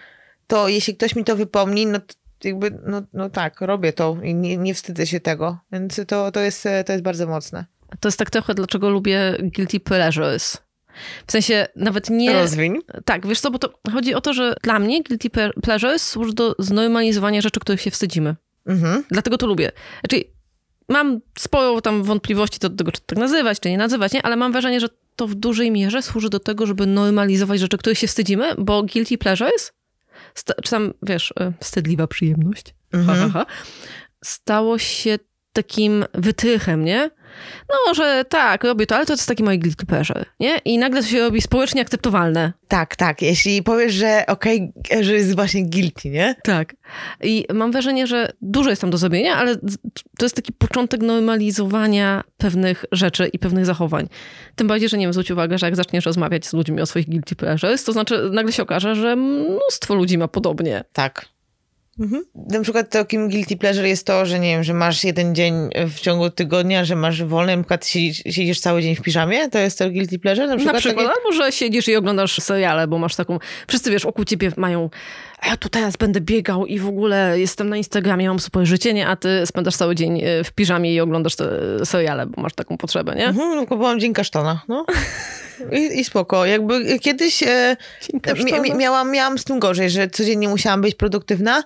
to jeśli ktoś mi to wypomni, no to jakby, no, no tak, robię to i nie, nie wstydzę się tego. Więc to, to, jest, to jest bardzo mocne. To jest tak trochę, dlaczego lubię guilty pleasures. W sensie nawet nie... Rozwiń. Tak, wiesz co, bo to chodzi o to, że dla mnie guilty ple- pleasures służy do znormalizowania rzeczy, których się wstydzimy. Mhm. Dlatego to lubię. Znaczy, mam sporo tam wątpliwości do tego, czy tak nazywać, czy nie nazywać, nie? ale mam wrażenie, że to w dużej mierze służy do tego, żeby normalizować rzeczy, których się wstydzimy, bo guilty pleasures, czy tam, wiesz, e, wstydliwa przyjemność, ha, ha, Mhm. ha, stało się takim wytrychem, nie? No, że tak, robię to, ale to jest taki moje guilty pleasure, nie? I nagle to się robi społecznie akceptowalne. Tak, tak. Jeśli powiesz, że okej, że jest właśnie guilty, nie? Tak. I mam wrażenie, że dużo jest tam do zrobienia, ale to jest taki początek normalizowania pewnych rzeczy i pewnych zachowań. Tym bardziej, że nie wiem, zwróć uwagę, że jak zaczniesz rozmawiać z ludźmi o swoich guilty pleasures, to znaczy nagle się okaże, że mnóstwo ludzi ma podobnie. Tak. Mhm. Na przykład takim guilty pleasure jest to, że nie wiem, że masz jeden dzień w ciągu tygodnia, że masz wolny, na przykład siedzisz, siedzisz cały dzień w piżamie, to jest to guilty pleasure? Na przykład, na przykład takie... albo że siedzisz i oglądasz seriale, bo masz taką, wszyscy wiesz, wokół ciebie mają ja tu teraz będę biegał i w ogóle jestem na Instagramie, mam super życie, nie? A ty spędzasz cały dzień e, w piżamie i oglądasz te seriale, bo masz taką potrzebę, nie? Mhm, no, kupowałam dzień kasztana, no. I, I spoko. Jakby kiedyś e, mi, miałam, miałam z tym gorzej, że codziennie musiałam być produktywna,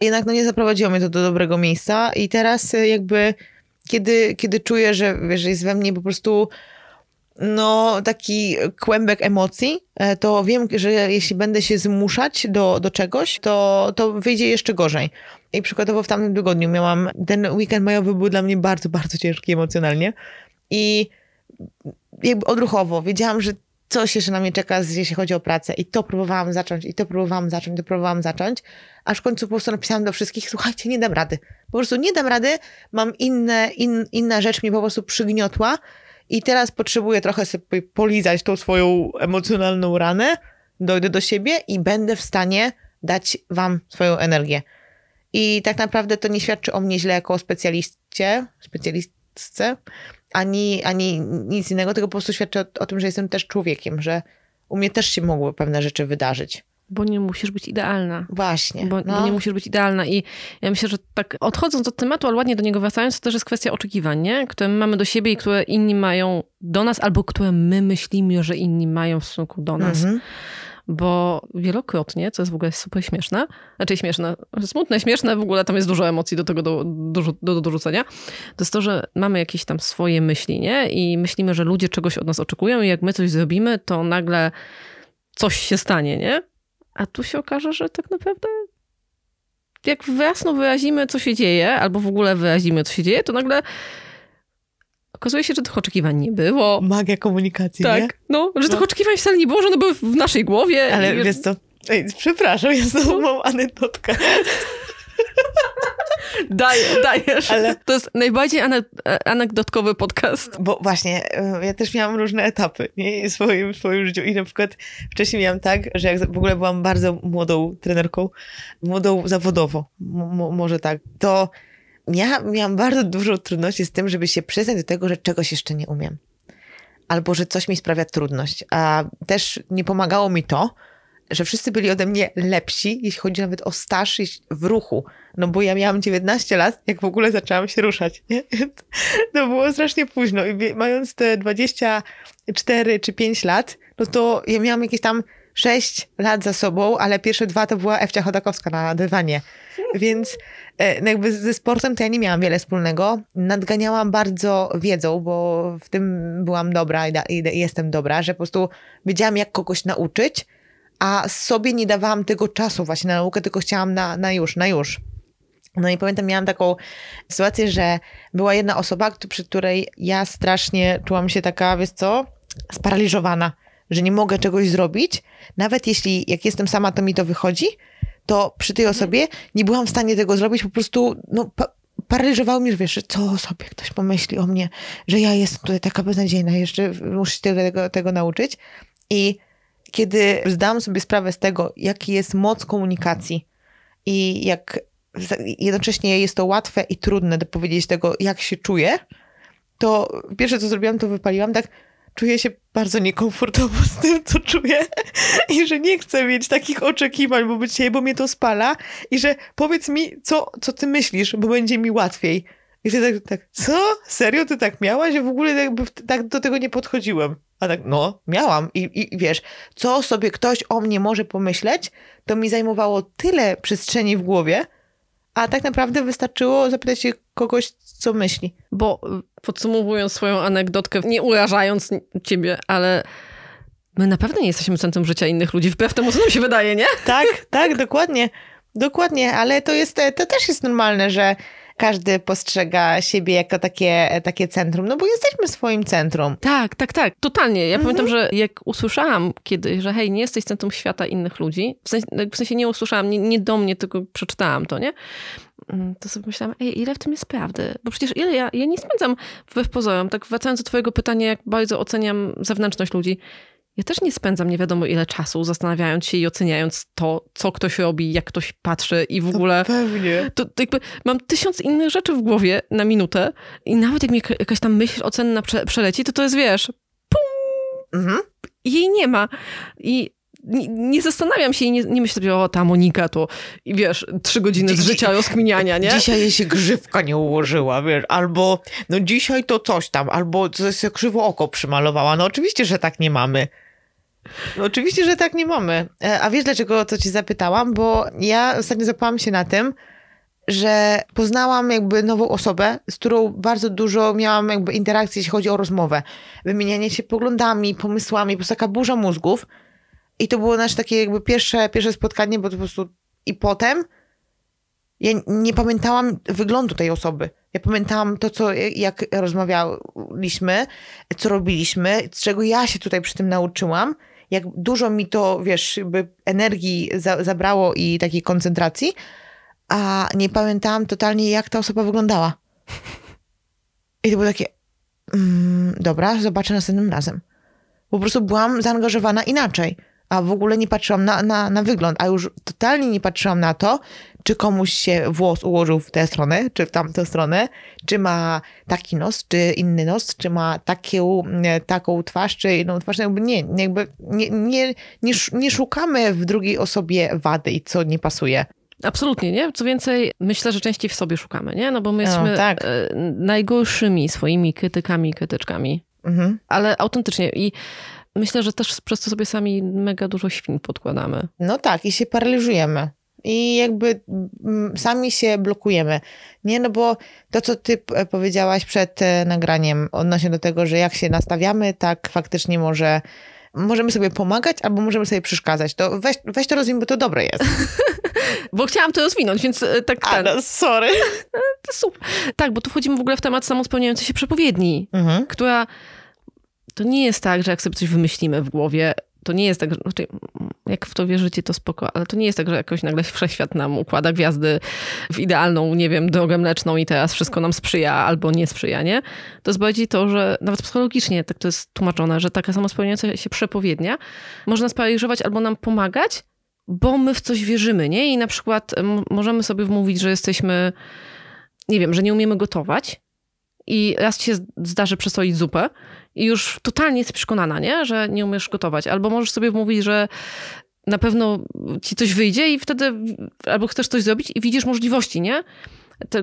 jednak no nie zaprowadziło mnie to do dobrego miejsca i teraz e, jakby kiedy, kiedy czuję, że, wiesz, jest we mnie po prostu no, taki kłębek emocji, e, to wiem, że jeśli będę się zmuszać do, do czegoś, to, to wyjdzie jeszcze gorzej. I przykładowo w tamtym tygodniu miałam, ten weekend majowy był dla mnie bardzo, bardzo ciężki emocjonalnie i jakby odruchowo wiedziałam, że coś jeszcze na mnie czeka, jeśli chodzi o pracę. I to próbowałam zacząć, i to próbowałam zacząć, to próbowałam zacząć, aż w końcu po prostu napisałam do wszystkich, słuchajcie, nie dam rady. Po prostu nie dam rady, mam inne, in, inna rzecz mnie po prostu przygniotła i teraz potrzebuję trochę sobie polizać tą swoją emocjonalną ranę, dojdę do siebie i będę w stanie dać wam swoją energię. I tak naprawdę to nie świadczy o mnie źle jako specjaliście, specjalistce, ani, ani nic innego, tylko po prostu świadczy o, o tym, że jestem też człowiekiem, że u mnie też się mogły pewne rzeczy wydarzyć. Bo nie musisz być idealna. Właśnie. Bo, no. bo, nie musisz być idealna. I ja myślę, że tak odchodząc od tematu, ale ładnie do niego wracając, to też jest kwestia oczekiwań, nie? które mamy do siebie i które inni mają do nas, albo które my myślimy, że inni mają w stosunku do nas. Mhm. Bo wielokrotnie, co jest w ogóle super śmieszne, znaczy śmieszne, smutne, śmieszne, w ogóle tam jest dużo emocji do tego do, do, do dorzucenia, to jest to, że mamy jakieś tam swoje myśli, nie? I myślimy, że ludzie czegoś od nas oczekują i jak my coś zrobimy, to nagle coś się stanie, nie? A tu się okaże, że tak naprawdę jak jasno wyrazimy, co się dzieje, albo w ogóle wyrazimy, co się dzieje, to nagle okazuje się, że tych oczekiwań nie było. Magia komunikacji, tak, nie? no, że no. tych oczekiwań wcale nie było, że one były w naszej głowie. Ale i... wiesz co, Ej, przepraszam, ja znowu mam anegdotkę. Daję, dajesz. Ale... To jest najbardziej anegdotkowy podcast. Bo właśnie, e, ja też miałam różne etapy nie? W, swoim, w swoim życiu i na przykład wcześniej miałam tak, że jak w ogóle byłam bardzo młodą trenerką, młodą zawodowo, może tak, to ja miałam bardzo dużo trudności z tym, żeby się przyznać do tego, że czegoś jeszcze nie umiem. Albo, że coś mi sprawia trudność. A też nie pomagało mi to, że wszyscy byli ode mnie lepsi, jeśli chodzi nawet o staż w ruchu. No bo ja miałam 19 lat, jak w ogóle zaczęłam się ruszać. Nie? To było strasznie późno. I mając te 24 czy 5 lat, no to ja miałam jakieś tam 6 lat za sobą, ale pierwsze dwa to była Ewcia Chodakowska na dywanie. Więc jakby ze sportem to ja nie miałam wiele wspólnego. Nadganiałam bardzo wiedzą, bo w tym byłam dobra i jestem dobra, że po prostu wiedziałam, jak kogoś nauczyć, a sobie nie dawałam tego czasu właśnie na naukę, tylko chciałam na, na już, na już. No i pamiętam, miałam taką sytuację, że była jedna osoba, przy której ja strasznie czułam się taka, wiesz co, sparaliżowana, że nie mogę czegoś zrobić. Nawet jeśli jak jestem sama, to mi to wychodzi, to przy tej osobie nie byłam w stanie tego zrobić, po prostu no, pa paraliżowało mnie, że wiesz, co sobie ktoś pomyśli o mnie, że ja jestem tutaj taka beznadziejna, jeszcze muszę się tego, tego nauczyć. I kiedy zdałam sobie sprawę z tego, jaki jest moc komunikacji i jak jednocześnie jest to łatwe i trudne do powiedzieć tego, jak się czuję, to pierwsze, co zrobiłam, to wypaliłam tak, czuję się bardzo niekomfortowo z tym, co czuję i że nie chcę mieć takich oczekiwań wobec siebie, bo mnie to spala i że powiedz mi, co, co ty myślisz, bo będzie mi łatwiej. I wtedy tak, tak, co? Serio ty tak miałaś? Ja w ogóle jakby tak do tego nie podchodziłem. A tak, no, miałam. I, I wiesz, co sobie ktoś o mnie może pomyśleć, to mi zajmowało tyle przestrzeni w głowie, a tak naprawdę wystarczyło zapytać się kogoś, co myśli. Bo y, podsumowując swoją anegdotkę, nie urażając ciebie, ale my na pewno nie jesteśmy centrum życia innych ludzi, wbrew temu, co nam się wydaje, nie? Tak, tak, dokładnie. Dokładnie, ale to jest, to też jest normalne, że każdy postrzega siebie jako takie, takie centrum, no bo jesteśmy swoim centrum. Tak, tak, tak, totalnie. Ja mhm. pamiętam, że jak usłyszałam kiedyś, że hej, nie jesteś centrum świata innych ludzi, w sensie, w sensie nie usłyszałam, nie, nie do mnie, tylko przeczytałam to, nie? Mm, to sobie myślałam, ej, ile w tym jest prawdy? Bo przecież ile ja, ja nie spędzam wbrew pozorom, tak wracając do twojego pytania, jak bardzo oceniam zewnętrzność ludzi, ja też nie spędzam nie wiadomo ile czasu zastanawiając się i oceniając to, co ktoś robi, jak ktoś patrzy i w ogóle... Pewnie. To, to jakby mam tysiąc innych rzeczy w głowie na minutę i nawet jak mi jakaś tam myśl ocenna prze, przeleci, to to jest, wiesz, Mhm. jej nie ma. I nie, nie zastanawiam się i nie, nie myślę sobie, o ta Monika to, i wiesz, trzy godziny z życia rozkminiania, nie? Dzisiaj jej się grzywka nie ułożyła, wiesz, albo no dzisiaj to coś tam, albo coś się krzywo oko przymalowała. No oczywiście, że tak nie mamy. No oczywiście, że tak nie mamy. E, A wiesz dlaczego to ci zapytałam? Bo ja ostatnio zapałam się na tym, że poznałam jakby nową osobę, z którą bardzo dużo miałam jakby interakcji, jeśli chodzi o rozmowę. Wymienianie się poglądami, pomysłami, po prostu taka burza mózgów. I to było nasze takie jakby pierwsze, pierwsze spotkanie, bo to po prostu i potem ja nie pamiętałam wyglądu tej osoby. Ja pamiętałam to, co, jak rozmawialiśmy, co robiliśmy, z czego ja się tutaj przy tym nauczyłam, jak dużo mi to, wiesz, jakby energii za, zabrało i takiej koncentracji, a nie pamiętałam totalnie, jak ta osoba wyglądała. I to było takie, mm, dobra, zobaczę następnym razem. Po prostu byłam zaangażowana inaczej, a w ogóle nie patrzyłam na, na, na wygląd, a już totalnie nie patrzyłam na to, czy komuś się włos ułożył w tę stronę, czy w tamtą stronę, czy ma taki nos, czy inny nos, czy ma taką, nie, taką twarz, czy inną twarz. Jakby nie, jakby nie, nie, nie, nie szukamy w drugiej osobie wady i co nie pasuje. Absolutnie, nie? Co więcej, myślę, że częściej w sobie szukamy, nie? No bo my No, jesteśmy tak. e, najgorszymi swoimi krytykami i krytyczkami. Mhm. Ale autentycznie i myślę, że też przez to sobie sami mega dużo świn podkładamy. No tak, i się paraliżujemy. I jakby mm, sami się blokujemy. Nie, no bo to, co ty p- powiedziałaś przed e, nagraniem, odnośnie do tego, że jak się nastawiamy, tak faktycznie może możemy sobie pomagać, albo możemy sobie przeszkadzać. To weź, weź to rozwij, bo to dobre jest. Bo chciałam to rozwinąć, więc e, tak ten, no, sorry. to super. Tak, bo tu wchodzimy w ogóle w temat samospełniającej się przepowiedni, Mhm. która to nie jest tak, że jak sobie coś wymyślimy w głowie, to nie jest tak, że znaczy, jak w to wierzycie, to spoko, ale to nie jest tak, że jakoś nagle wszechświat nam układa gwiazdy w idealną, nie wiem, drogę mleczną i teraz wszystko nam sprzyja albo nie sprzyja, nie? To jest bardziej to, że nawet psychologicznie tak to jest tłumaczone, że taka samospełniająca się przepowiednia może nas paraliżować albo nam pomagać, bo my w coś wierzymy, nie? I na przykład możemy sobie wmówić, że jesteśmy, nie wiem, że nie umiemy gotować i raz ci się zdarzy przesolić zupę i już totalnie jesteś przekonana, nie? że nie umiesz gotować. Albo możesz sobie wmówić, że na pewno ci coś wyjdzie i wtedy albo chcesz coś zrobić i widzisz możliwości, nie?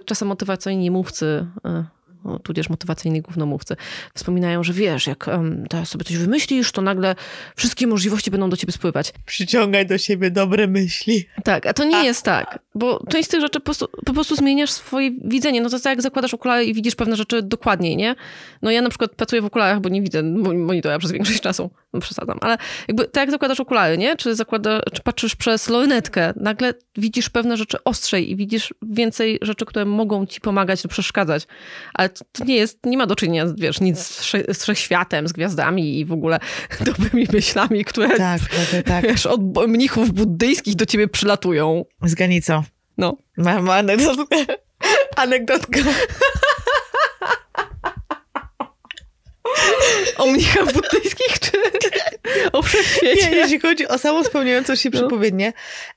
Czasem motywacyjni mówcy, e, no, tudzież motywacyjni głównomówcy, wspominają, że wiesz, jak em, teraz sobie coś wymyślisz, to nagle wszystkie możliwości będą do ciebie spływać. Przyciągaj do siebie dobre myśli. Tak, a to nie jest tak, bo część z tych rzeczy po prostu, po prostu zmieniasz swoje widzenie. No to tak jak zakładasz okulary i widzisz pewne rzeczy dokładniej, nie? No ja na przykład pracuję w okularach, bo nie widzę mo- monitora przez większość czasu. No przesadzam, ale jakby tak jak zakładasz okulary, nie? Czy, zakłada, czy patrzysz przez lornetkę, nagle widzisz pewne rzeczy ostrzej i widzisz więcej rzeczy, które mogą ci pomagać lub przeszkadzać. Ale to, nie jest, nie ma do czynienia, wiesz, nic z, wsze- z wszechświatem, z gwiazdami i w ogóle dobrymi myślami, które Tak, tak, tak. wiesz, od mnichów buddyjskich do ciebie przylatują. Zgadnij co? No. Mam anegdotkę. Anegdotkę. O mnichach buddyjskich, czy o wszechświecie? Nie, jeśli chodzi o samą spełniającą się No.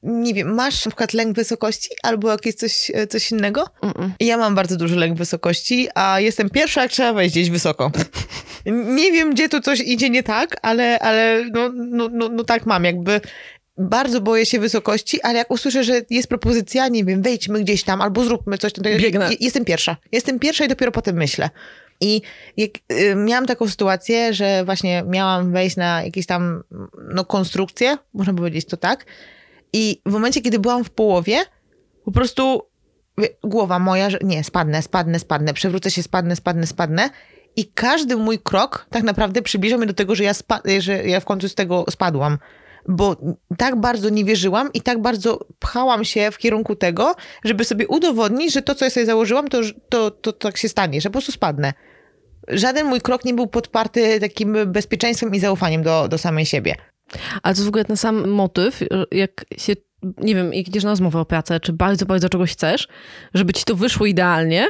nie wiem, masz na przykład lęk wysokości albo jakieś coś, e, coś innego? Mm-mm. Ja mam bardzo duży lęk wysokości, a jestem pierwsza, jak trzeba wejść gdzieś wysoko. Nie wiem, gdzie tu coś idzie nie tak, ale, ale no, no, no, no tak mam, jakby bardzo boję się wysokości, ale jak usłyszę, że jest propozycja, nie wiem, wejdźmy gdzieś tam albo zróbmy coś, to Biegnę. je- jestem pierwsza. Jestem pierwsza i dopiero potem myślę. I jak, y, miałam taką sytuację, że właśnie miałam wejść na jakieś tam no, konstrukcję, można powiedzieć to tak. I w momencie, kiedy byłam w połowie, po prostu głowa moja, że nie, spadnę, spadnę, spadnę, przewrócę się, spadnę, spadnę, spadnę. I każdy mój krok tak naprawdę przybliża mnie do tego, że ja, że ja w końcu z tego spadłam. Bo tak bardzo nie wierzyłam i tak bardzo pchałam się w kierunku tego, żeby sobie udowodnić, że to, co ja sobie założyłam, to, to, to tak się stanie, że po prostu spadnę. Żaden mój krok nie był podparty takim bezpieczeństwem i zaufaniem do, do samej siebie. Ale to jest w ogóle ten sam motyw, jak się, nie wiem, jak idziesz na rozmowę o pracę, czy bardzo, bardzo czegoś chcesz, żeby ci to wyszło idealnie,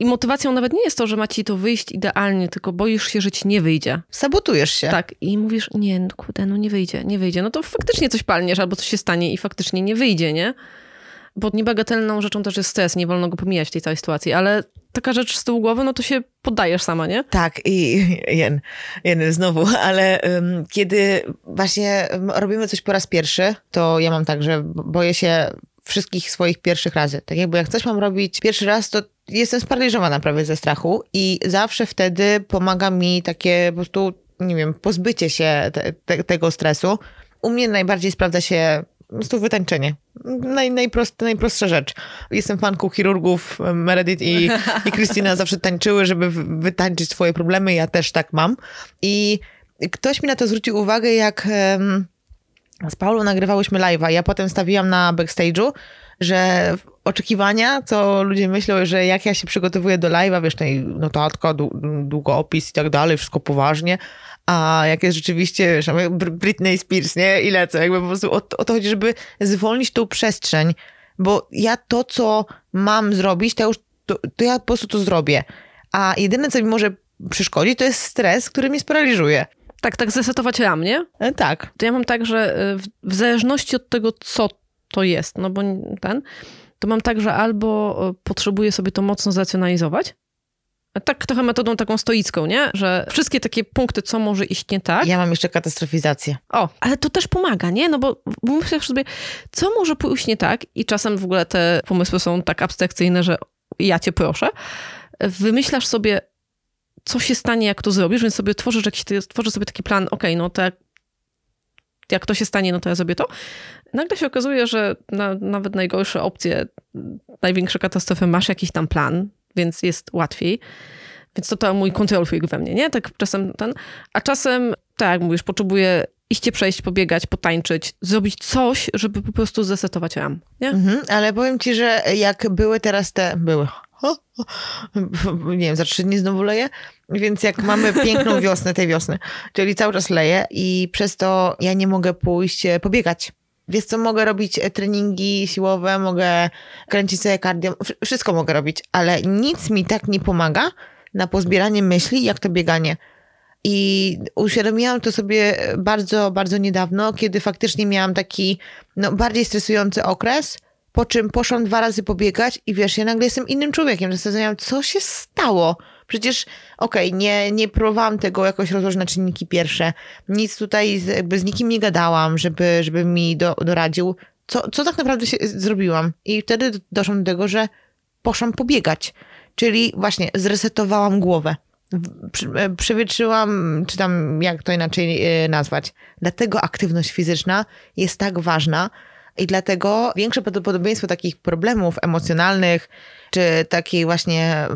I motywacją nawet nie jest to, że ma ci to wyjść idealnie, tylko boisz się, że ci nie wyjdzie. Sabotujesz się. Tak, i mówisz, nie, no kurde, no nie wyjdzie, nie wyjdzie. No to faktycznie coś palniesz, albo coś się stanie i faktycznie nie wyjdzie, nie? Bo niebagatelną rzeczą też jest stres, nie wolno go pomijać w tej całej sytuacji, ale taka rzecz z tyłu głowy, no to się poddajesz sama, nie? Tak, i jen, jen znowu, ale um, kiedy właśnie robimy coś po raz pierwszy, to ja mam tak, że boję się wszystkich swoich pierwszych razy. Tak jakby jak coś mam robić pierwszy raz, to jestem sparaliżowana prawie ze strachu i zawsze wtedy pomaga mi takie po prostu, nie wiem, pozbycie się te, te, tego stresu. U mnie najbardziej sprawdza się prostu wytańczenie. Naj, najprost, najprostsza rzecz. Jestem fanką chirurgów, Meredith i, i Krystyna zawsze tańczyły, żeby wytańczyć swoje problemy. Ja też tak mam. I ktoś mi na to zwrócił uwagę, jak z Paulą nagrywałyśmy live'a. Ja potem stawiłam na backstage'u, że oczekiwania, co ludzie myślą, że jak ja się przygotowuję do live'a, wiesz, tutaj notatka, długopis i tak dalej, wszystko poważnie, a jak jest rzeczywiście, wiesz, Britney Spears, nie? I lecę, jakby po prostu o, o to chodzi, żeby zwolnić tą przestrzeń, bo ja to, co mam zrobić, to, już, to, to ja po prostu to zrobię. A jedyne, co mi może przeszkodzić, to jest stres, który mnie sparaliżuje. Tak, tak zesetować ram, nie? E, tak. To ja mam tak, że e, w, w zależności od tego, co to jest, no bo ten, to mam tak, że albo e, potrzebuję sobie to mocno zracjonalizować, tak trochę metodą taką stoicką, nie? Że wszystkie takie punkty, co może iść nie tak. Ja mam jeszcze katastrofizację. O, ale to też pomaga, nie? No bo myślisz sobie, co może pójść nie tak i czasem w ogóle te pomysły są tak abstrakcyjne, że ja cię proszę. Wymyślasz sobie, co się stanie, jak to zrobisz, więc sobie tworzysz, jakiś, tworzysz sobie taki plan, ok, no to jak, jak to się stanie, no to ja zrobię to. Nagle się okazuje, że na, nawet najgorsze opcje, największe katastrofy masz jakiś tam plan, więc jest łatwiej. Więc to to mój control freak we mnie, nie? Tak czasem ten. A czasem, tak jak mówisz, potrzebuję iście przejść, pobiegać, potańczyć, zrobić coś, żeby po prostu zesetować ram, nie? Mhm, ale powiem ci, że jak były teraz te... Były nie wiem, za trzy dni znowu leje, więc jak mamy piękną wiosnę tej wiosny, czyli cały czas leje i przez to ja nie mogę pójść e, pobiegać. Wiesz co, mogę robić e, treningi siłowe, mogę kręcić sobie kardio, wszystko mogę robić, ale nic mi tak nie pomaga na pozbieranie myśli, jak to bieganie. I uświadomiłam to sobie bardzo, bardzo niedawno, kiedy faktycznie miałam taki no, bardziej stresujący okres, po czym poszłam dwa razy pobiegać i wiesz, ja nagle jestem innym człowiekiem. Zastanawiałam, co się stało? Przecież, okej, okay, nie, nie próbowałam tego jakoś rozłożyć na czynniki pierwsze. Nic tutaj z, jakby z nikim nie gadałam, żeby, żeby mi do, doradził. Co, co tak naprawdę się zrobiłam? I wtedy doszłam do tego, że poszłam pobiegać. Czyli właśnie zresetowałam głowę. E, przewietrzyłam, czy tam jak to inaczej e, nazwać. Dlatego aktywność fizyczna jest tak ważna, i dlatego większe prawdopodobieństwo takich problemów emocjonalnych, czy takiej właśnie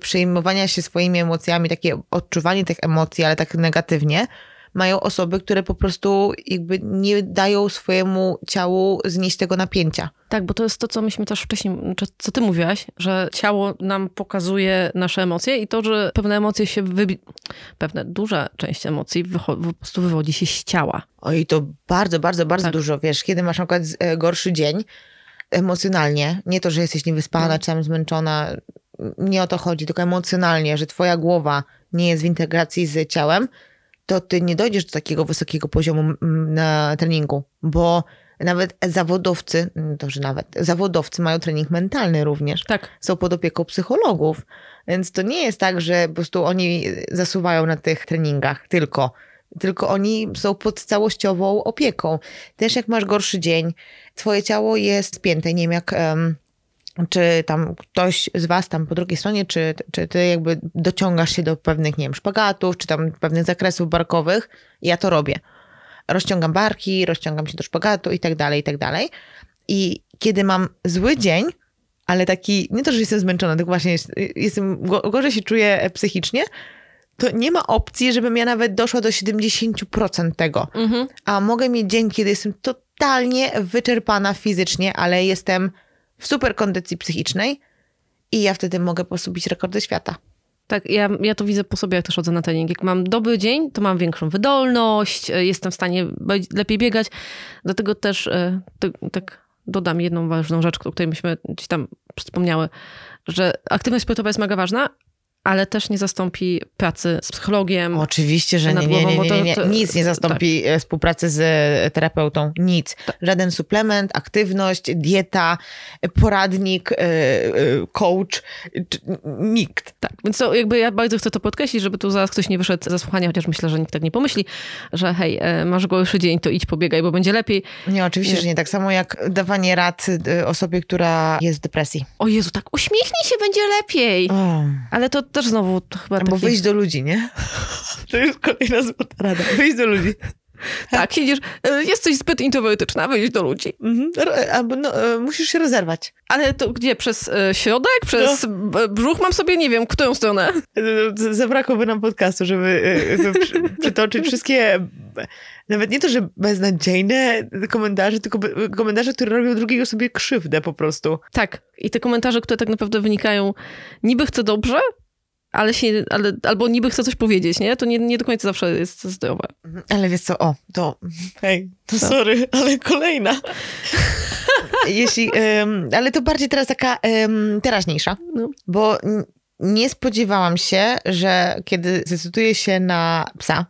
przejmowania się swoimi emocjami, takie odczuwanie tych emocji, ale tak negatywnie, mają osoby, które po prostu jakby nie dają swojemu ciału znieść tego napięcia. Tak, bo to jest to, co myśmy też wcześniej, co ty mówiłaś, że ciało nam pokazuje nasze emocje i to, że pewne emocje się wybi... pewne, duża część emocji po prostu wywodzi się z ciała. Oj, to bardzo, bardzo, bardzo tak. dużo. Wiesz, kiedy masz na przykład e, gorszy dzień emocjonalnie, nie to, że jesteś niewyspana, no. czy tam zmęczona, nie o to chodzi, tylko emocjonalnie, że twoja głowa nie jest w integracji z ciałem, to ty nie dojdziesz do takiego wysokiego poziomu na treningu, bo nawet zawodowcy, dobrze nawet, zawodowcy mają trening mentalny również. Tak. Są pod opieką psychologów. Więc to nie jest tak, że po prostu oni zasuwają na tych treningach tylko. Tylko oni są pod całościową opieką. Też jak masz gorszy dzień, twoje ciało jest spięte. Nie wiem jak... Um, czy tam ktoś z was tam po drugiej stronie, czy, czy ty jakby dociągasz się do pewnych, nie wiem, szpagatów, czy tam pewnych zakresów barkowych. Ja to robię. Rozciągam barki, rozciągam się do szpagatu i tak dalej, i tak dalej. I kiedy mam zły dzień, ale taki, nie to, że jestem zmęczona, tylko właśnie jest, jestem, gorzej się czuję psychicznie, to nie ma opcji, żebym ja nawet doszła do 70% tego. Mhm. A mogę mieć dzień, kiedy jestem totalnie wyczerpana fizycznie, ale jestem w super kondycji psychicznej i ja wtedy mogę posubić rekordy świata. Tak, ja, ja to widzę po sobie, jak też chodzę na trening. Jak mam dobry dzień, to mam większą wydolność, e, jestem w stanie lepiej biegać. Dlatego też e, tak dodam jedną ważną rzecz, o której myśmy gdzieś tam wspomniały, że aktywność sportowa jest mega ważna, ale też nie zastąpi pracy z psychologiem. Oczywiście, że nie, nie, nie, nie. Nic nie zastąpi tak. współpracy z e, terapeutą. Nic. Tak. Żaden suplement, aktywność, dieta, poradnik, e, coach, nikt. Tak, więc to jakby ja bardzo chcę to podkreślić, żeby tu zaraz ktoś nie wyszedł ze słuchania, chociaż myślę, że nikt tak nie pomyśli, że hej, masz gorszy dzień, to idź pobiegaj, bo będzie lepiej. Nie, oczywiście, że nie. Tak samo jak dawanie rad osobie, która jest w depresji. O Jezu, tak uśmiechnij się, będzie lepiej. Ale to też znowu to chyba Albo taki... wyjść do ludzi, nie? To jest kolejna złota rada. Wyjść do ludzi. Tak, siedzisz, e, jesteś zbyt introwertyczna, wyjść do ludzi. Mhm. Albo no, e, musisz się rozerwać. Ale to gdzie? Przez e, środek? Przez no. brzuch mam sobie, nie wiem, którą stronę? Zabrakłoby nam podcastu, żeby, żeby przytoczyć wszystkie, nawet nie to, że beznadziejne komentarze, tylko komentarze, które robią drugiego sobie krzywdę po prostu. Tak. I te komentarze, które tak naprawdę wynikają, niby chcę dobrze, ale się, ale, albo niby chce coś powiedzieć, nie? To nie, nie do końca zawsze jest zdrowe. Mhm. Ale wiesz co, o, to hej, to co? sorry, ale kolejna. Jeśli, um, ale to bardziej teraz taka um, teraźniejsza, no. bo nie spodziewałam się, że kiedy zdecyduję się na psa,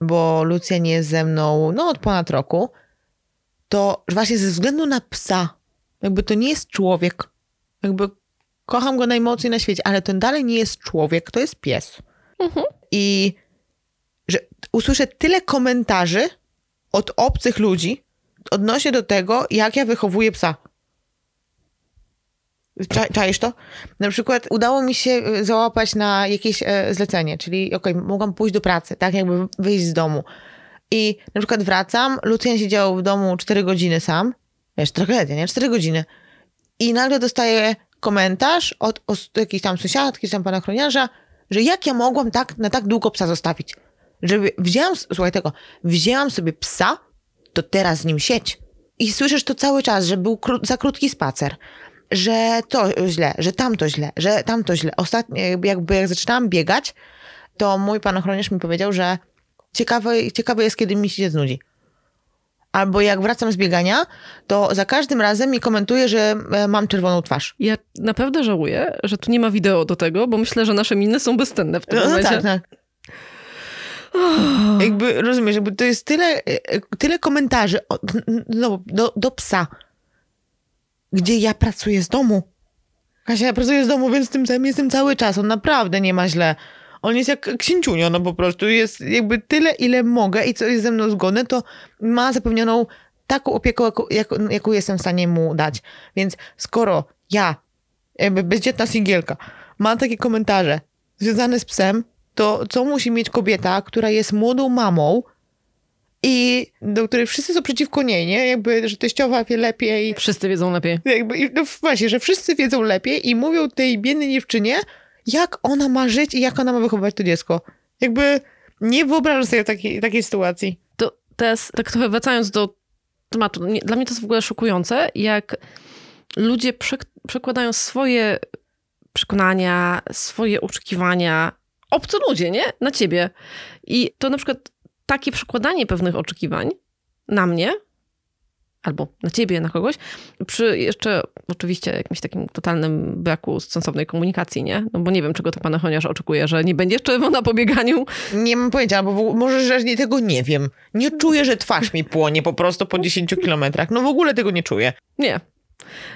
bo Lucjan jest ze mną no, od ponad roku, to właśnie ze względu na psa, jakby to nie jest człowiek, jakby kocham go najmocniej na świecie, ale ten dalej nie jest człowiek, to jest pies. Mhm. I że usłyszę tyle komentarzy od obcych ludzi odnośnie do tego, jak ja wychowuję psa. Czaisz to? Na przykład udało mi się e, załapać na jakieś e, zlecenie, czyli okej, okay, mogłam pójść do pracy, tak jakby wyjść z domu. I na przykład wracam, Lucjan siedział w domu 4 godziny sam, wiesz, tragedia, nie? 4 godziny. I nagle dostaję komentarz od, od jakiejś tam sąsiadki, czy tam pana chroniarza, że jak ja mogłam tak na tak długo psa zostawić? Żeby wzięłam, słuchaj tego, wzięłam sobie psa, to teraz z nim sieć. I słyszysz to cały czas, że był kró za krótki spacer, że to źle, że tamto źle, że tamto źle. Ostatnio, jakby jak zaczynałam biegać, to mój pan ochroniarz mi powiedział, że ciekawe, ciekawe jest, kiedy mi się znudzi. Albo jak wracam z biegania, to za każdym razem mi komentuje, że e, mam czerwoną twarz. Ja naprawdę żałuję, że tu nie ma wideo do tego, bo myślę, że nasze miny są bezcenne w tym no, no momencie. No tak, tak. Oh. Jakby, rozumiesz, jakby to jest tyle, e, tyle komentarzy no, do, do psa, gdzie ja pracuję z domu. Kasia, ja pracuję z domu, więc tym samym jestem cały czas. On naprawdę nie ma źle. On jest jak księciunio, no po prostu jest jakby tyle, ile mogę i co jest ze mną zgodne, to ma zapewnioną taką opiekę, jaką, jaką jestem w stanie mu dać. Więc skoro ja, jakby bezdzietna singielka, mam takie komentarze związane z psem, to co musi mieć kobieta, która jest młodą mamą, i do której wszyscy są przeciwko niej, nie? Jakby, że teściowa wie lepiej. Wszyscy wiedzą lepiej. Jakby, no właśnie, że wszyscy wiedzą lepiej i mówią tej biednej dziewczynie, jak ona ma żyć i jak ona ma wychowywać to dziecko. Jakby nie wyobrażam sobie takiej, takiej sytuacji. To teraz, tak trochę wracając do tematu, dla mnie to jest w ogóle szokujące, jak ludzie przekładają swoje przekonania, swoje oczekiwania, obcy ludzie, nie? Na ciebie. I to na przykład takie przekładanie pewnych oczekiwań na mnie albo na ciebie, na kogoś, przy jeszcze oczywiście jakimś takim totalnym braku sensownej komunikacji, nie? No bo nie wiem, czego to pan ochroniarz oczekuje, że nie będzie czerwona po bieganiu. Nie mam pojęcia, bo może, że tego nie wiem. Nie czuję, że twarz mi płonie po prostu po 10 kilometrach. No w ogóle tego nie czuję. Nie.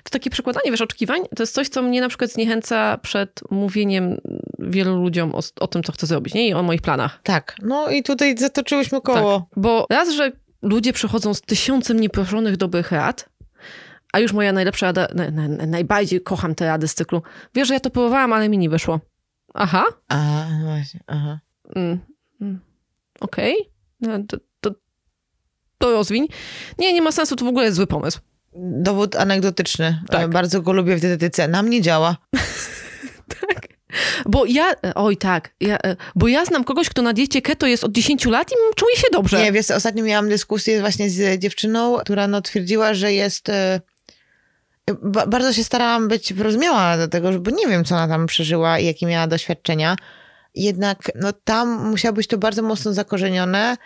To takie przekładanie, wiesz, oczekiwań, to jest coś, co mnie na przykład zniechęca przed mówieniem wielu ludziom o, o tym, co chcę zrobić, nie? I o moich planach. Tak. No i tutaj zatoczyłyśmy koło. Tak, bo raz, że ludzie przychodzą z tysiącem nieproszonych dobrych rad, a już moja najlepsza rada, na, na, najbardziej kocham te rady z cyklu. Wiesz, że ja to próbowałam, ale mi nie wyszło. Aha. A, właśnie, aha. Mm, mm. Okej. Okay. No, to, to, to rozwiń. Nie, nie ma sensu, to w ogóle jest zły pomysł. Dowód anegdotyczny. Tak. Bardzo go lubię w dietetyce. Nam nie działa. Bo ja, oj tak, ja, bo ja znam kogoś, kto na diecie keto jest od 10 lat i czuje się dobrze. Nie, wiesz, ostatnio miałam dyskusję właśnie z dziewczyną, która no twierdziła, że jest... E, bardzo się starałam być wyrozumiała do tego, bo nie wiem, co ona tam przeżyła i jakie miała doświadczenia. Jednak no, tam musiało być to bardzo mocno zakorzenione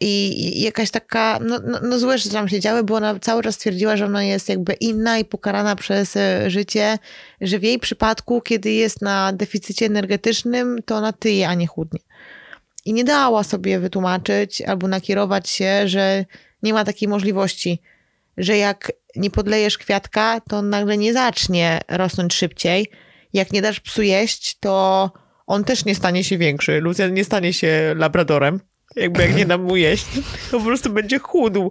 i jakaś taka, no, no, no złe rzeczy tam się działy, bo ona cały czas twierdziła, że ona jest jakby inna i pokarana przez e, życie, że w jej przypadku, kiedy jest na deficycie energetycznym, to ona tyje, a nie chudnie. I nie dała sobie wytłumaczyć albo nakierować się, że nie ma takiej możliwości, że jak nie podlejesz kwiatka, to on nagle nie zacznie rosnąć szybciej. Jak nie dasz psu jeść, to on też nie stanie się większy. Lucjan nie stanie się labradorem jakby jak nie dam mu jeść, to po prostu będzie chudł.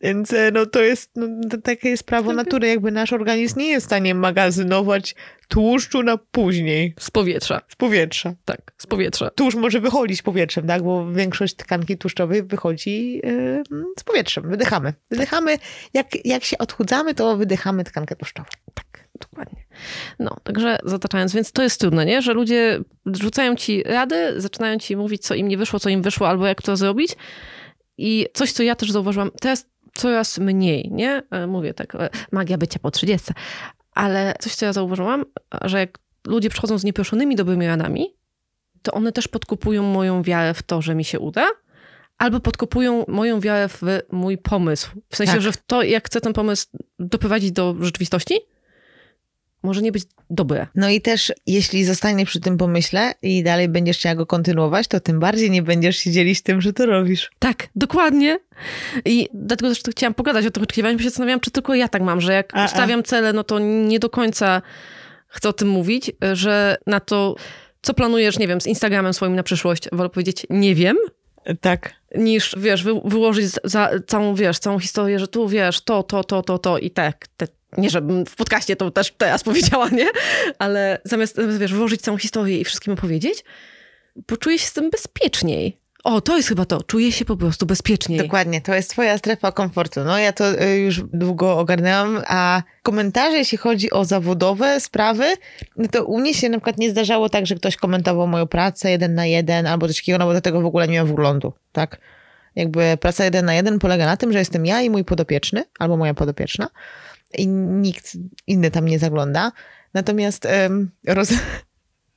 Więc e, no to jest, no, to takie jest prawo natury, jakby nasz organizm nie jest w stanie magazynować tłuszczu na później. Z powietrza. Z powietrza. Tak, z powietrza. Tłuszcz może wychodzić powietrzem, tak? Bo większość tkanki tłuszczowej wychodzi yy, z powietrzem. Wydychamy. Wydychamy, jak, jak się odchudzamy, to wydychamy tkankę tłuszczową. Tak, dokładnie. No, także zataczając, więc to jest trudne, nie? Że ludzie rzucają ci rady, zaczynają ci mówić, co im nie wyszło, co im wyszło, albo jak to zrobić. I coś, co ja też zauważyłam, teraz coraz mniej, nie? E, mówię tak, e, magia bycia po 30. Ale coś, co ja zauważyłam, że jak ludzie przychodzą z nieproszonymi dobrymi radami, to one też podkupują moją wiarę w to, że mi się uda, albo podkopują moją wiarę w mój pomysł. W sensie, tak. że w to, jak chcę ten pomysł doprowadzić do rzeczywistości, może nie być dobre. No i też, jeśli zostanie przy tym pomyśle i dalej będziesz chciała go kontynuować, to tym bardziej nie będziesz się dzielić tym, że to robisz. Tak, dokładnie. I dlatego też chciałam pogadać o tym oczekiwaniu, bo się zastanawiałam, czy tylko ja tak mam, że jak a, ustawiam cele, no to nie do końca chcę o tym mówić, że na to, co planujesz, nie wiem, z Instagramem swoim na przyszłość, wolę powiedzieć, nie wiem, tak. Niż, wiesz, wy, wyłożyć za, całą, wiesz, całą historię, że tu, wiesz, to, to, to, to, to i tak, te nie żebym w podcaście to też teraz powiedziała, nie? Ale zamiast, wiesz, włożyć całą historię i wszystkim opowiedzieć, poczuję się z tym bezpieczniej. O, to jest chyba to. Czuję się po prostu bezpieczniej. Dokładnie, to jest twoja strefa komfortu. No ja to y, już długo ogarnęłam, a komentarze, jeśli chodzi o zawodowe sprawy, no to u mnie się na przykład nie zdarzało tak, że ktoś komentował moją pracę jeden na jeden albo coś takiego, no bo do tego w ogóle nie mam wglądu, tak? Jakby praca jeden na jeden polega na tym, że jestem ja i mój podopieczny, albo moja podopieczna, i nikt inny tam nie zagląda. Natomiast um, roz...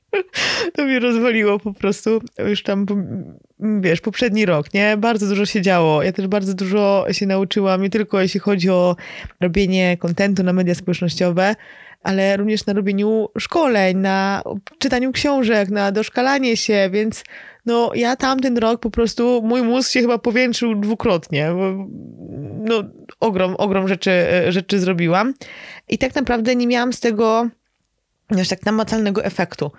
to mnie rozwaliło po prostu już tam, wiesz, poprzedni rok, nie? Bardzo dużo się działo. Ja też bardzo dużo się nauczyłam, nie tylko jeśli chodzi o robienie kontentu na media społecznościowe, ale również na robieniu szkoleń, na czytaniu książek, na doszkalanie się, więc no ja tamten rok po prostu, mój mózg się chyba powiększył dwukrotnie. No ogrom, ogrom rzeczy, rzeczy zrobiłam i tak naprawdę nie miałam z tego aż tak namacalnego efektu.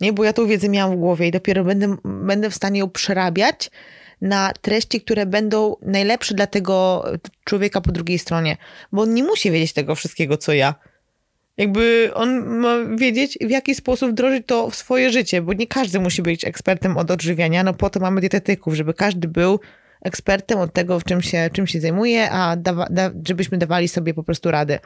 Nie, bo ja tą wiedzę miałam w głowie i dopiero będę, będę w stanie ją przerabiać na treści, które będą najlepsze dla tego człowieka po drugiej stronie. Bo on nie musi wiedzieć tego wszystkiego, co ja. Jakby on ma wiedzieć, w jaki sposób wdrożyć to w swoje życie, bo nie każdy musi być ekspertem od odżywiania. No po to mamy dietetyków, żeby każdy był ekspertem od tego, w czym się, czym się zajmuje, a dawa, da, żebyśmy dawali sobie po prostu radę.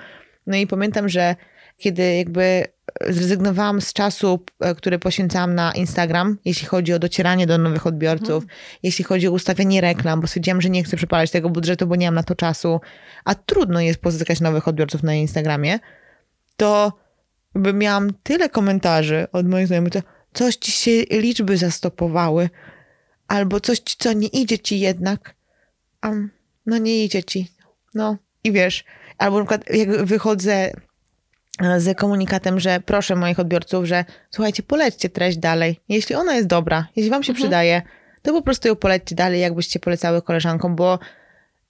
No i pamiętam, że kiedy jakby zrezygnowałam z czasu, e, który poświęcałam na Instagram, jeśli chodzi o docieranie do nowych odbiorców, mhm. jeśli chodzi o ustawianie reklam, bo stwierdziłam, że nie chcę przepalać tego budżetu, bo nie mam na to czasu, a trudno jest pozyskać nowych odbiorców na Instagramie, to miałam tyle komentarzy od moich znajomych, to coś ci się liczby zastopowały, albo coś, co nie idzie ci jednak. Um, no nie idzie ci. No i wiesz, albo na przykład jak wychodzę e, z komunikatem, że proszę moich odbiorców, że słuchajcie, polećcie treść dalej. Jeśli ona jest dobra, jeśli wam się mhm. przydaje, to po prostu ją polećcie dalej, jakbyście polecały koleżankom, bo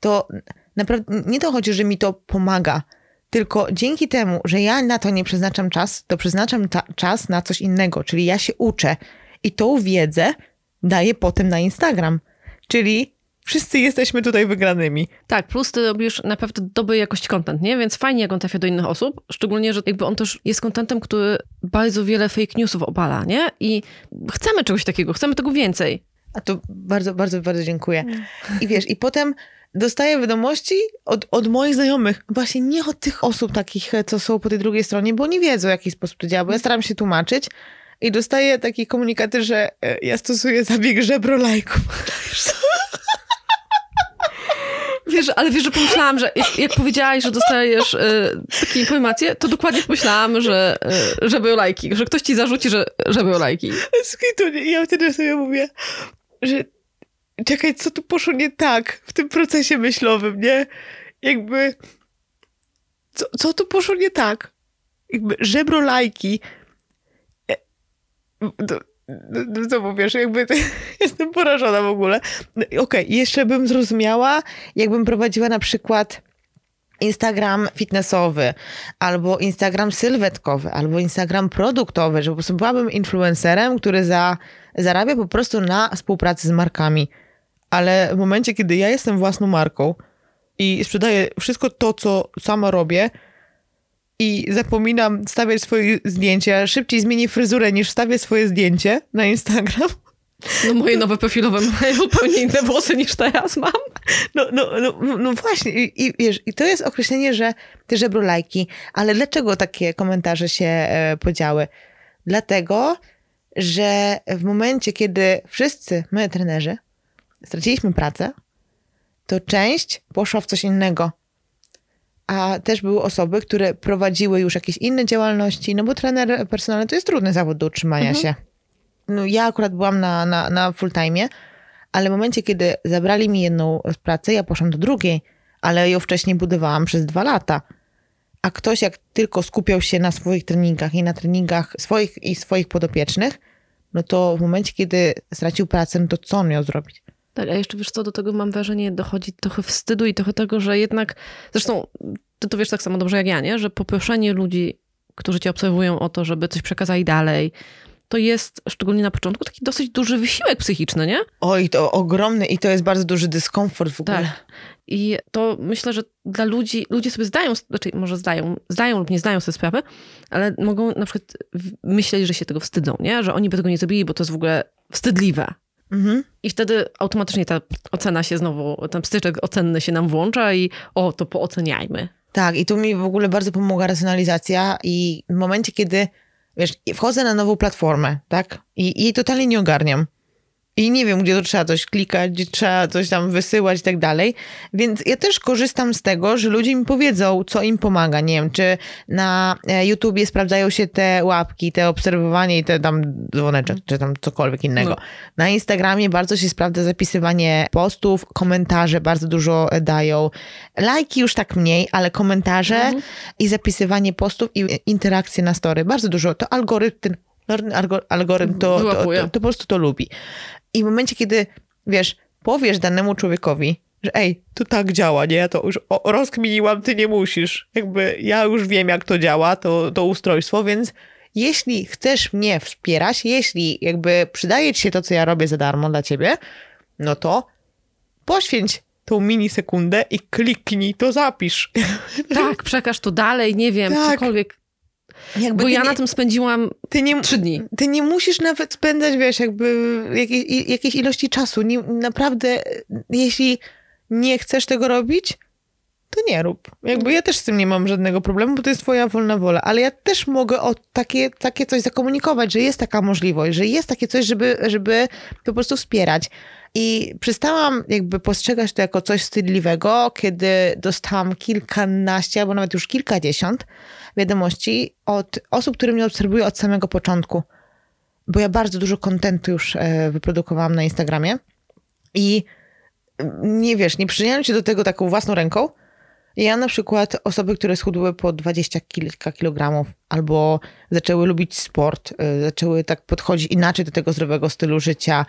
to naprawdę nie to chodzi, że mi to pomaga, tylko dzięki temu, że ja na to nie przeznaczam czas, to przeznaczam czas na coś innego, czyli ja się uczę i tą wiedzę daję potem na Instagram. Czyli wszyscy jesteśmy tutaj wygranymi. Tak, plus ty robisz naprawdę dobrej jakości content, nie? Więc fajnie, jak on trafia do innych osób, szczególnie, że jakby on też jest contentem, który bardzo wiele fake newsów obala, nie? I chcemy czegoś takiego, chcemy tego więcej. A to bardzo, bardzo, bardzo dziękuję. I wiesz, i potem dostaję wiadomości od, od moich znajomych, właśnie nie od tych osób takich, co są po tej drugiej stronie, bo nie wiedzą, w jaki sposób to działa, bo ja staram się tłumaczyć i dostaję takie komunikaty, że e, ja stosuję zabieg żebrolajków. Wiesz, ale wiesz, że pomyślałam, że jak, jak powiedziałaś, że dostajesz y, takie informacje, to dokładnie pomyślałam, że y, żeby lajki, że ktoś ci zarzuci, że żeby lajki. Ja wtedy sobie mówię, że czekaj, co tu poszło nie tak w tym procesie myślowym, nie? Jakby, co, co tu poszło nie tak? Jakby żebro lajki. E, to, no, co powiesz, jakby jestem porażona w ogóle. Okej, okay, jeszcze bym zrozumiała, jakbym prowadziła na przykład Instagram fitnessowy, albo Instagram sylwetkowy, albo Instagram produktowy, że po prostu byłabym influencerem, który za, zarabia po prostu na współpracy z markami. Ale w momencie, kiedy ja jestem własną marką i sprzedaję wszystko to, co sama robię, i zapominam stawiać swoje zdjęcia, szybciej zmienię fryzurę niż wstawię swoje zdjęcie na Instagram. No moje nowe profilowe mają zupełnie inne włosy niż teraz mam. No, no, no, no właśnie I, i, wiesz, i to jest określenie, że te żebrolajki, ale dlaczego takie komentarze się e, podziały? Dlatego, że w momencie, kiedy wszyscy my trenerzy straciliśmy pracę, to część poszła w coś innego a też były osoby, które prowadziły już jakieś inne działalności, no bo trener personalny to jest trudny zawód do utrzymania mhm. się. No, ja akurat byłam na, na, na full time, ale w momencie, kiedy zabrali mi jedną z pracy, ja poszłam do drugiej, ale ją wcześniej budowałam przez dwa lata. A ktoś jak tylko skupiał się na swoich treningach i na treningach swoich i swoich podopiecznych, no to w momencie, kiedy stracił pracę, no to co on miał zrobić? Tak, a jeszcze wiesz co, do tego mam wrażenie, dochodzi trochę wstydu i trochę tego, że jednak, zresztą ty to wiesz tak samo dobrze jak ja, nie? Że poproszenie ludzi, którzy cię obserwują o to, żeby coś przekazali dalej, to jest szczególnie na początku taki dosyć duży wysiłek psychiczny, nie? Oj, to ogromny i to jest bardzo duży dyskomfort w ogóle. Tak. I to myślę, że dla ludzi, ludzie sobie zdają, znaczy może zdają, zdają lub nie zdają sobie sprawy, ale mogą na przykład myśleć, że się tego wstydzą, nie? Że oni by tego nie zrobili, bo to jest w ogóle wstydliwe. Mhm. I wtedy automatycznie ta ocena się znowu, ten pstyczek ocenny się nam włącza i o, to pooceniajmy. Tak, i tu mi w ogóle bardzo pomogła racjonalizacja i w momencie, kiedy, wiesz, wchodzę na nową platformę, tak, i jej totalnie nie ogarniam. I nie wiem, gdzie to trzeba coś klikać, gdzie trzeba coś tam wysyłać i tak dalej. Więc ja też korzystam z tego, że ludzie mi powiedzą, co im pomaga. Nie wiem, czy na e, YouTubie sprawdzają się te łapki, te obserwowanie i te tam dzwoneczek, czy tam cokolwiek innego. No. Na Instagramie bardzo się sprawdza zapisywanie postów, komentarze bardzo dużo dają. Lajki już tak mniej, ale komentarze mhm. i zapisywanie postów i interakcje na story. Bardzo dużo. To algorytm, algorytm to, to, to, to, po prostu to lubi. I w momencie, kiedy, wiesz, powiesz danemu człowiekowi, że ej, to tak działa, nie? To już rozkminiłam, ty nie musisz. Jakby ja już wiem, jak to działa, to, to ustrojstwo, więc jeśli chcesz mnie wspierać, jeśli jakby przydaje ci się to, co ja robię za darmo dla ciebie, no to poświęć tą minisekundę i kliknij, to zapisz. Tak, przekaż to dalej, nie wiem, tak. cokolwiek. Jakby Bo ja nie, na tym spędziłam ty nie, trzy dni. Ty nie musisz nawet spędzać, wiesz, jakby jakiej, jakiejś ilości czasu. Nie, naprawdę, jeśli nie chcesz tego robić, to nie rób. Jakby ja też z tym nie mam żadnego problemu, bo to jest twoja wolna wola, ale ja też mogę o takie, takie coś zakomunikować, że jest taka możliwość, że jest takie coś, żeby, żeby po prostu wspierać. I przestałam jakby postrzegać to jako coś wstydliwego, kiedy dostałam kilkanaście albo nawet już kilkadziesiąt wiadomości od osób, które mnie obserwują od samego początku. Bo ja bardzo dużo kontentu już e, wyprodukowałam na Instagramie i mm, nie wiesz, nie przyczyniam się do tego taką własną ręką. Ja na przykład osoby, które schudły po dwadzieścia kilka kilogramów albo zaczęły lubić sport, e, zaczęły tak podchodzić inaczej do tego zdrowego stylu życia.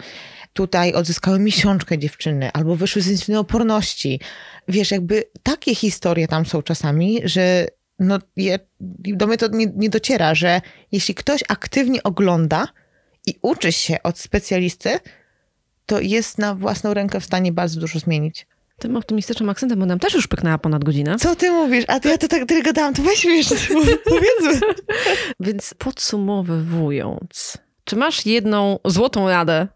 Tutaj odzyskały miesiączkę dziewczyny albo wyszły z oporności. Wiesz, jakby takie historie tam są czasami, że no, je, do mnie to nie, nie dociera, że jeśli ktoś aktywnie ogląda i uczy się od specjalisty, to jest na własną rękę w stanie bardzo dużo zmienić. Tym optymistycznym akcentem, bo nam też już pyknęła ponad godzinę. Co ty mówisz? A to ja to tak tyle gadałam, to weź wiesz, powiedzmy. Więc podsumowując, czy masz jedną złotą radę?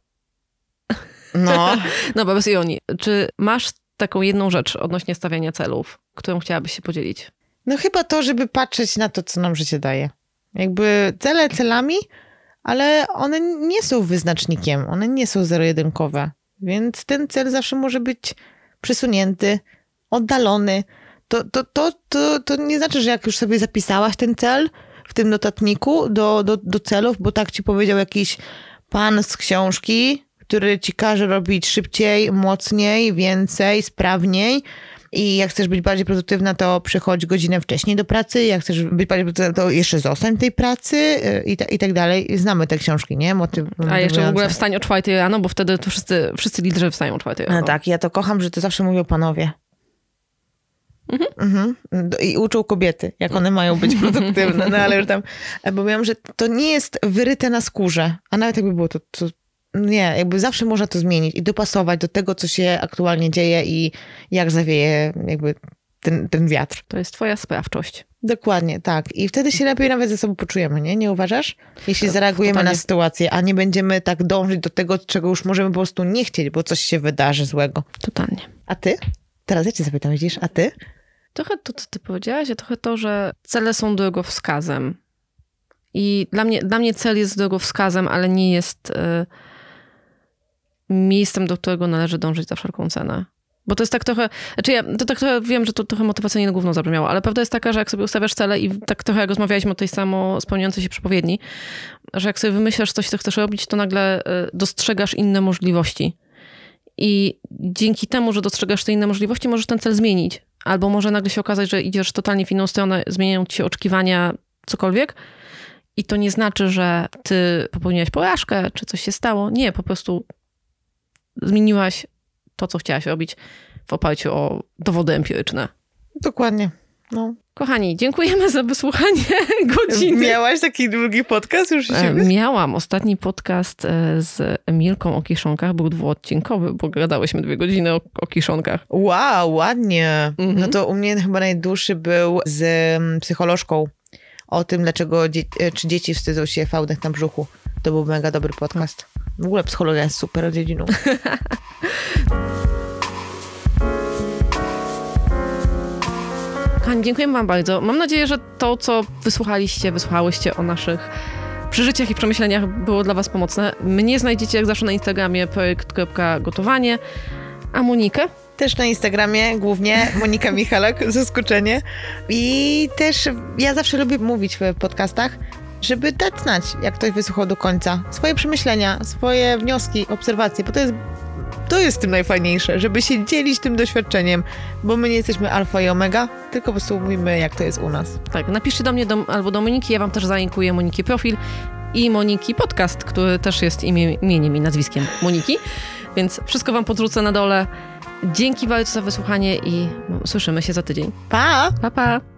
No. no, bez ironii. Czy masz taką jedną rzecz odnośnie stawiania celów, którą chciałabyś się podzielić? No chyba to, żeby patrzeć na to, co nam życie daje. Jakby cele celami, ale one nie są wyznacznikiem, one nie są zero-jedynkowe. Więc ten cel zawsze może być przesunięty, oddalony. To, to, to, to, to nie znaczy, że jak już sobie zapisałaś ten cel w tym notatniku do, do, do celów, bo tak ci powiedział jakiś pan z książki, który ci każe robić szybciej, mocniej, więcej, sprawniej. I jak chcesz być bardziej produktywna, to przychodź godzinę wcześniej do pracy. Jak chcesz być bardziej produktywna, to jeszcze zostań tej pracy y, i, ta, i tak dalej. Znamy te książki, nie? Motyw, A jeszcze w ogóle wstań o czwartej rano, bo wtedy to wszyscy, wszyscy liderzy wstają o czwartej rano. No tak, ja to kocham, że to zawsze mówią panowie. Mhm. Mhm. I uczą kobiety, jak one mają być produktywne, no ale już tam, bo wiem, że to nie jest wyryte na skórze, a nawet jakby było to, to nie, jakby zawsze można to zmienić i dopasować do tego, co się aktualnie dzieje i jak zawieje jakby ten, ten wiatr. To jest twoja sprawczość. Dokładnie, tak. I wtedy się lepiej nawet ze sobą poczujemy, nie? Nie uważasz? Jeśli zareagujemy Totalnie. na sytuację, a nie będziemy tak dążyć do tego, czego już możemy po prostu nie chcieć, bo coś się wydarzy złego. Totalnie. A ty? Teraz ja cię zapytam, widzisz, a ty? Trochę to, co ty powiedziałaś, a trochę to, że cele są drogowskazem. I dla mnie, dla mnie cel jest drogowskazem, ale nie jest y, miejscem, do którego należy dążyć za wszelką cenę. Bo to jest tak trochę, znaczy ja to tak trochę wiem, że to trochę motywacyjnie główną zabrzmiało, ale prawda jest taka, że jak sobie ustawiasz cele i tak trochę jak rozmawialiśmy o tej samo spełniającej się przepowiedni, że jak sobie wymyślasz coś, co chcesz robić, to nagle y, dostrzegasz inne możliwości. I dzięki temu, że dostrzegasz te inne możliwości, możesz ten cel zmienić. Albo może nagle się okazać, że idziesz totalnie w inną stronę, zmieniają ci się oczekiwania, cokolwiek. I to nie znaczy, że ty popełniłaś porażkę, czy coś się stało. Nie, po prostu zmieniłaś to, co chciałaś robić w oparciu o dowody empiryczne. Dokładnie. No. Kochani, dziękujemy za wysłuchanie godziny. Miałaś taki długi podcast już e, Miałam. Ostatni podcast e, z Emilką o kiszonkach był dwuodcinkowy, bo gadałyśmy dwie godziny o, o kiszonkach. Wow, ładnie. Mhm. No to u mnie chyba najdłuższy był z mm, psycholożką o tym, dlaczego dzie e, czy dzieci wstydzą się fałdek na brzuchu. To był mega dobry podcast. W ogóle psychologia jest super dziedziną. Kochani, dziękuję wam bardzo. Mam nadzieję, że to, co wysłuchaliście, wysłuchałyście o naszych przeżyciach i przemyśleniach było dla was pomocne. Mnie znajdziecie jak zawsze na Instagramie projekt.gotowanie, a Monikę? Też na Instagramie głównie Monika Michalak, zaskoczenie. I też ja zawsze lubię mówić w podcastach, żeby dać znać, jak ktoś wysłuchał do końca. Swoje przemyślenia, swoje wnioski, obserwacje, bo to jest to jest tym najfajniejsze, żeby się dzielić tym doświadczeniem, bo my nie jesteśmy alfa i omega, tylko po prostu mówimy, jak to jest u nas. Tak, napiszcie do mnie do, albo do Moniki, ja wam też zalinkuję Moniki profil i Moniki podcast, który też jest imię, imieniem i nazwiskiem Moniki, więc wszystko wam podrzucę na dole. Dzięki bardzo za wysłuchanie i słyszymy się za tydzień. Pa! Pa, pa!